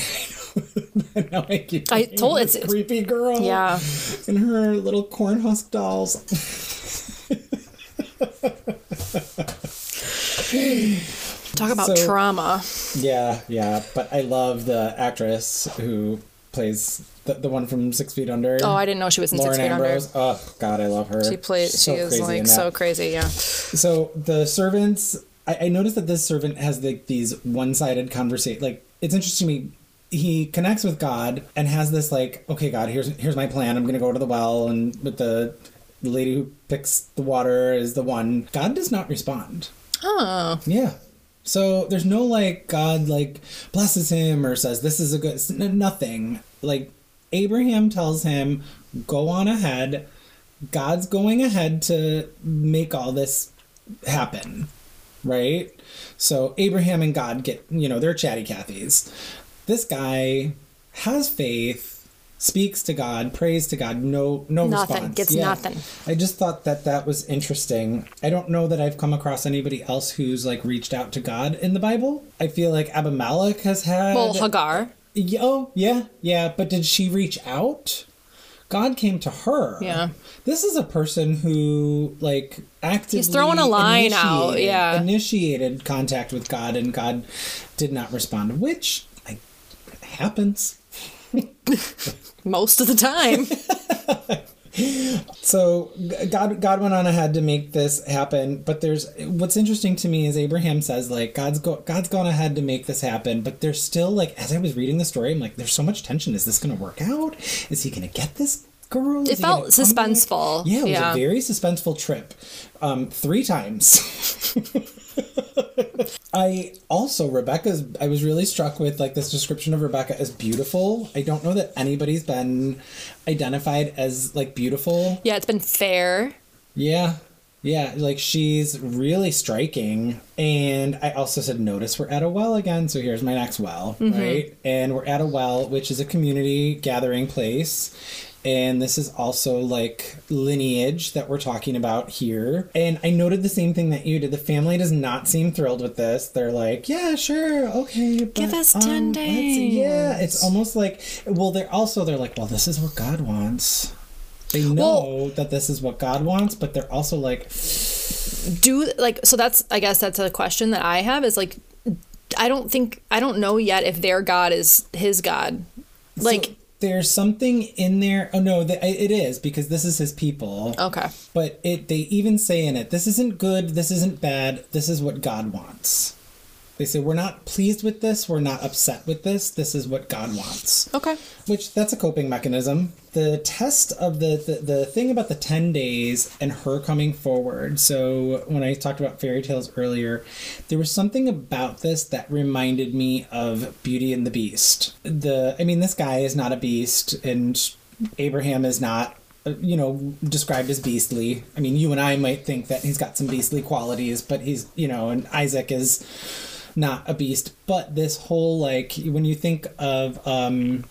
I keep I told- it's- creepy girl. Yeah. And her little corn husk dolls. Talk about So- trauma. Yeah, yeah. But I love the actress who plays the, the one from Six Feet Under. Oh, I didn't know she was in Lauren Six Feet Ambrose. Oh God, I love her. She plays. So she is like so crazy. Yeah. So the servants, I, I noticed that this servant has like these one-sided conversation. Like it's interesting to me. He connects with God and has this like, okay, God, here's here's my plan. I'm gonna go to the well, and with the the lady who picks the water is the one. God does not respond. Oh. Yeah. So there's no like God like blesses him or says this is a good nothing. Like Abraham tells him, go on ahead. God's going ahead to make all this happen. Right? So Abraham and God get, you know, they're chatty Cathys. This guy has faith, speaks to God, prays to God, no no Nothing. response. Gets nothing. I just thought that that was interesting. I don't know that I've come across anybody else who's like reached out to God in the Bible. I feel like Abimelech has had. Well, Hagar. Oh, yeah, yeah. But did she reach out? God came to her. Yeah. This is a person who like actively He's throwing a line out, yeah. Initiated contact with God and God did not respond, which happens. Most of the time. so God God went on ahead to make this happen, but there's what's interesting to me is Abraham says like God's go God's gone ahead to make this happen, but there's still like as I was reading the story, I'm like, there's so much tension. Is this going to work out? Is he going to get this girl? It felt suspenseful. Yeah, it was yeah. a very suspenseful trip. Um, three times. I also Rebecca's I was really struck with like this description of Rebecca as beautiful. I don't know that anybody's been identified as like beautiful. Yeah, it's been fair. Yeah. Yeah, like she's really striking. And I also said, notice we're at a well again. So here's my next well, right? And we're at a well, which is a community gathering place. And this is also like lineage that we're talking about here. And I noted the same thing that you did. The family does not seem thrilled with this. They're like, yeah, sure, okay. But, Give us um, 10 let's- Yeah, it's almost like, well, they're also, they're like, well, this is what God wants. They know that this is what God wants, but they're also like, do like so that's i guess that's a question that i have is like i don't think i don't know yet if their god is his god like so there's something in there. Oh no, the, it is because this is his people. okay But it they even say in it, this isn't good, this isn't bad, this is what God wants. They say we're not pleased with this, we're not upset with this, this is what God wants. okay Which that's a coping mechanism. The test of the, the the thing about the 10 days and her coming forward. So when I talked about fairy tales earlier, there was something about this that reminded me of Beauty and the Beast. The I mean this guy is not a beast and Abraham is not uh, you know described as beastly. I mean you and I might think that he's got some beastly qualities, but he's, you know, and Isaac is not a beast, but this whole like when you think of um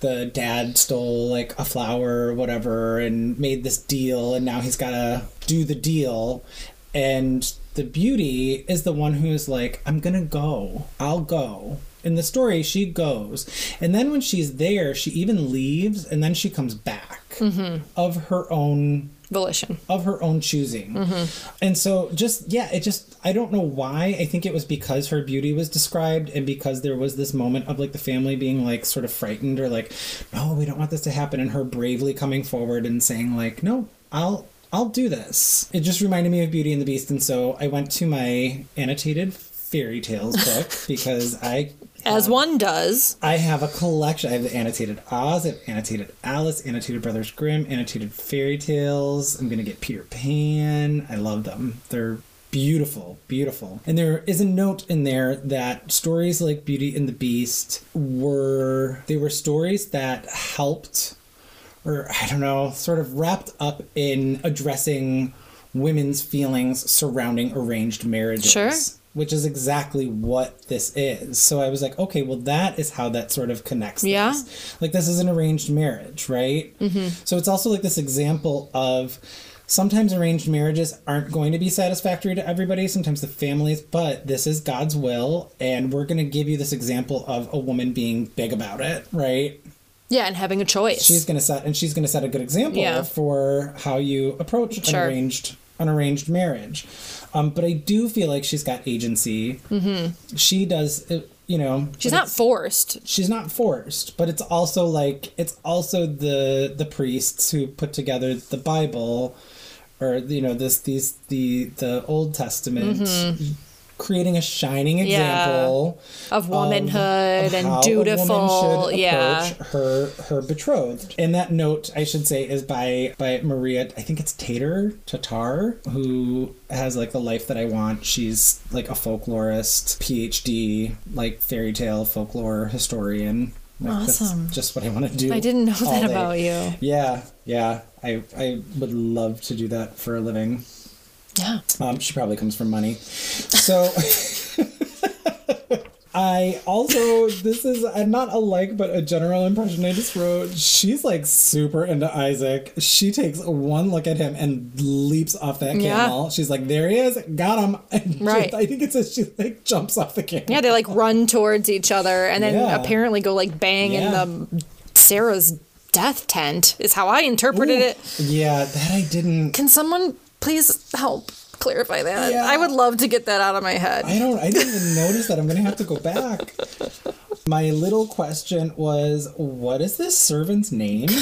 the dad stole like a flower or whatever and made this deal and now he's got to do the deal. And the beauty is the one who's like i'm gonna go. I'll go. In the story she goes. And then when she's there she even leaves and then she comes back of her own volition of her own choosing. Mm-hmm. And so just yeah, it just I don't know why. I think it was because her beauty was described and because there was this moment of like the family being like sort of frightened or like no, we don't want this to happen and her bravely coming forward and saying like no, I'll I'll do this. It just reminded me of Beauty and the Beast and so I went to my annotated fairy tales book because I as one does I have a collection. I have the annotated Oz, I have annotated Alice, annotated Brothers Grimm, annotated fairy tales. I'm gonna get Peter Pan. I love them. They're beautiful, beautiful. And there is a note in there that stories like Beauty and the Beast were they were stories that helped or I don't know, sort of wrapped up in addressing women's feelings surrounding arranged marriages. Sure. Which is exactly what this is. So I was like, okay, well, that is how that sort of connects. Yeah. This. Like, this is an arranged marriage, right? Mm-hmm. So it's also like this example of sometimes arranged marriages aren't going to be satisfactory to everybody, sometimes the families, but this is God's will. And we're going to give you this example of a woman being big about it, right? yeah and having a choice she's going to set and she's going to set a good example Yeah. for how you approach an arranged an arranged marriage. Um, but i do feel like she's got agency. Mm-hmm. she does uh, you know she's not forced. She's not forced but it's also like it's also the the priests who put together the bible or you know this these the the old testament creating a shining Mm-hmm. Yeah. example of womanhood of and how dutiful A woman should yeah her her betrothed. And that note, I should say, is by by Maria. I think it's Tater Tatar, who has like the life that I want. She's like a folklorist, PhD, like fairy tale folklore historian. Like, Awesome. Just what I want to do. i didn't know that day. about you Yeah, yeah. I I would love to do that for a living. Yeah Um, she probably comes from money. So I also this is not a like but a general impression I just wrote. She's like super into Isaac. She takes one look at him and leaps off that Yeah. camel. She's like, "There he is, got him!" And Right. I think it says she like jumps off the camel. yeah they like run towards each other and then Yeah. apparently go like bang Yeah. in the sarah's death tent is how i interpreted Ooh. it Yeah, that I didn't. can someone please help clarify that Yeah. i would love to get that out of my head I don't. I didn't even notice that. I'm gonna have to go back. My little question was, what is this servant's name?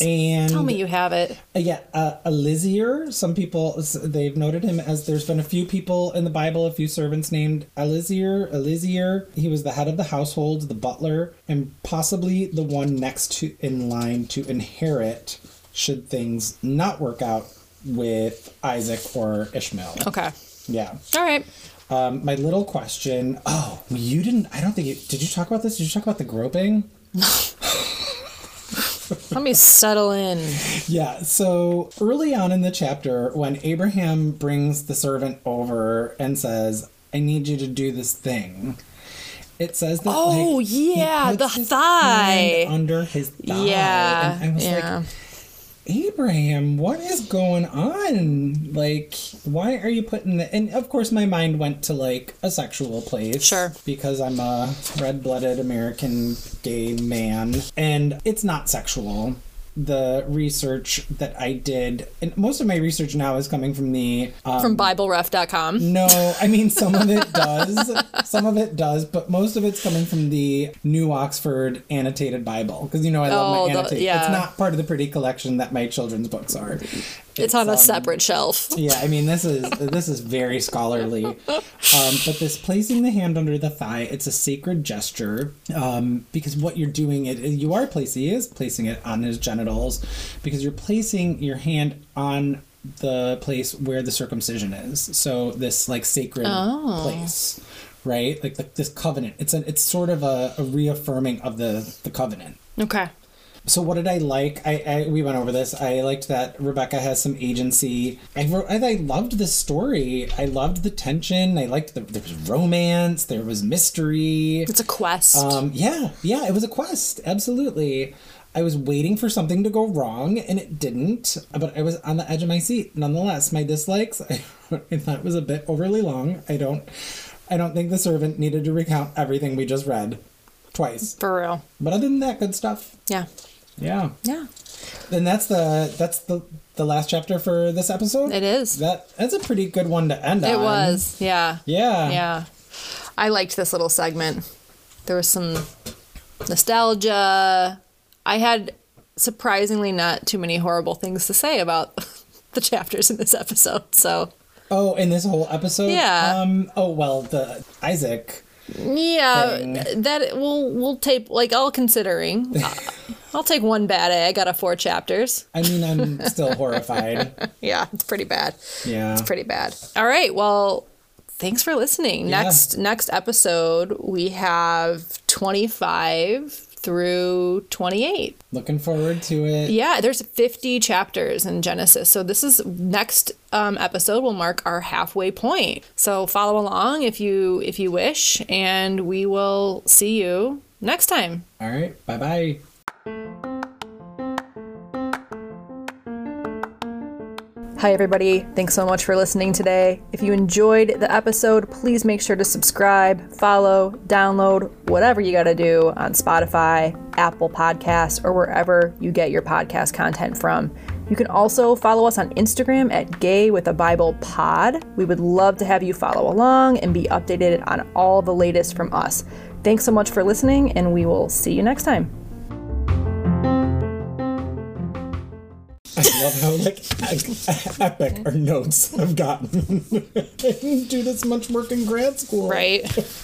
And Tell me you have it. Uh, yeah, uh, Eliezer. Some people they've noted him as there's been a few people in the Bible, a few servants named Eliezer. Eliezer. He was the head of the household, the butler, and possibly the one next to in line to inherit should things not work out with Isaac or Ishmael. Okay. Yeah. All right. Um, my little question. Oh, you didn't. I don't think you did. You talk about this? Did you talk about the groping? Let me settle in. Yeah, so early on in the chapter, when Abraham brings the servant over and says, I need you to do this thing, it says that. Oh, like, yeah, the thigh. under his thigh. Yeah. And I was yeah. like, Abraham, what is going on? Like, why are you putting the. And of course, my mind went to like a sexual place. Sure. Because I'm a red blooded American gay man. And it's not sexual. The research that I did, and most of my research now is coming from the. Um, From BibleRef.com. no, I mean some of it does. some of it does, but most of it's coming from the New Oxford Annotated Bible because you know I love Oh, my the- annotated. yeah. It's not part of the pretty collection that my children's books are. It's on a um, separate shelf. Yeah, I mean this is this is very scholarly, um, but this placing the hand under the thigh, it's a sacred gesture um, because what you're doing it you are placing is placing it on his genitals because you're placing your hand on the place where the circumcision is. So this like sacred Oh. place, right? Like, like this covenant. It's a it's sort of a, a reaffirming of the the covenant. Okay. So what did I like? I, I we went over this. I liked that Rebecca has some agency. I wrote, I, I loved the story. I loved the tension. I liked the there was romance. There was mystery. It's a quest. Um, yeah, yeah, it was a quest. Absolutely. I was waiting for something to go wrong, and it didn't. But I was on the edge of my seat. Nonetheless, my dislikes. I, I thought it was a bit overly long. I don't. I don't think the servant needed to recount everything we just read twice. For real. But other than that, good stuff. Yeah. Yeah. Yeah. Then that's the that's the the last chapter for this episode. It is. That that's a pretty good one to end on. It was. Yeah. Yeah. Yeah. I liked this little segment. There was some nostalgia. I had surprisingly not too many horrible things to say about the chapters in this episode. So, Oh, in this whole episode. Yeah. Um. Oh well, the Isaac. Yeah, Thing. that we'll we'll tape like all considering. uh, I'll take one bad egg out of four chapters. I mean, I'm still horrified. Yeah, it's pretty bad. Yeah. It's pretty bad. All right. Well, thanks for listening. Yeah. Next next episode we have 25 through 28. Looking forward to it. Yeah, there's 50 chapters in Genesis. So this is next um, episode will mark our halfway point. So follow along if you if you wish and we will see you next time. All right. Bye bye Hi, everybody. Thanks so much for listening today. If you enjoyed the episode, please make sure to subscribe, follow, download, whatever you got to do on Spotify, Apple Podcasts, or wherever you get your podcast content from. You can also follow us on Instagram at Gay with a Bible Pod. We would love to have you follow along and be updated on all the latest from us. Thanks so much for listening, and we will see you next time. I love how like e- epic our notes have gotten. Didn't do this much work in grad school. Right?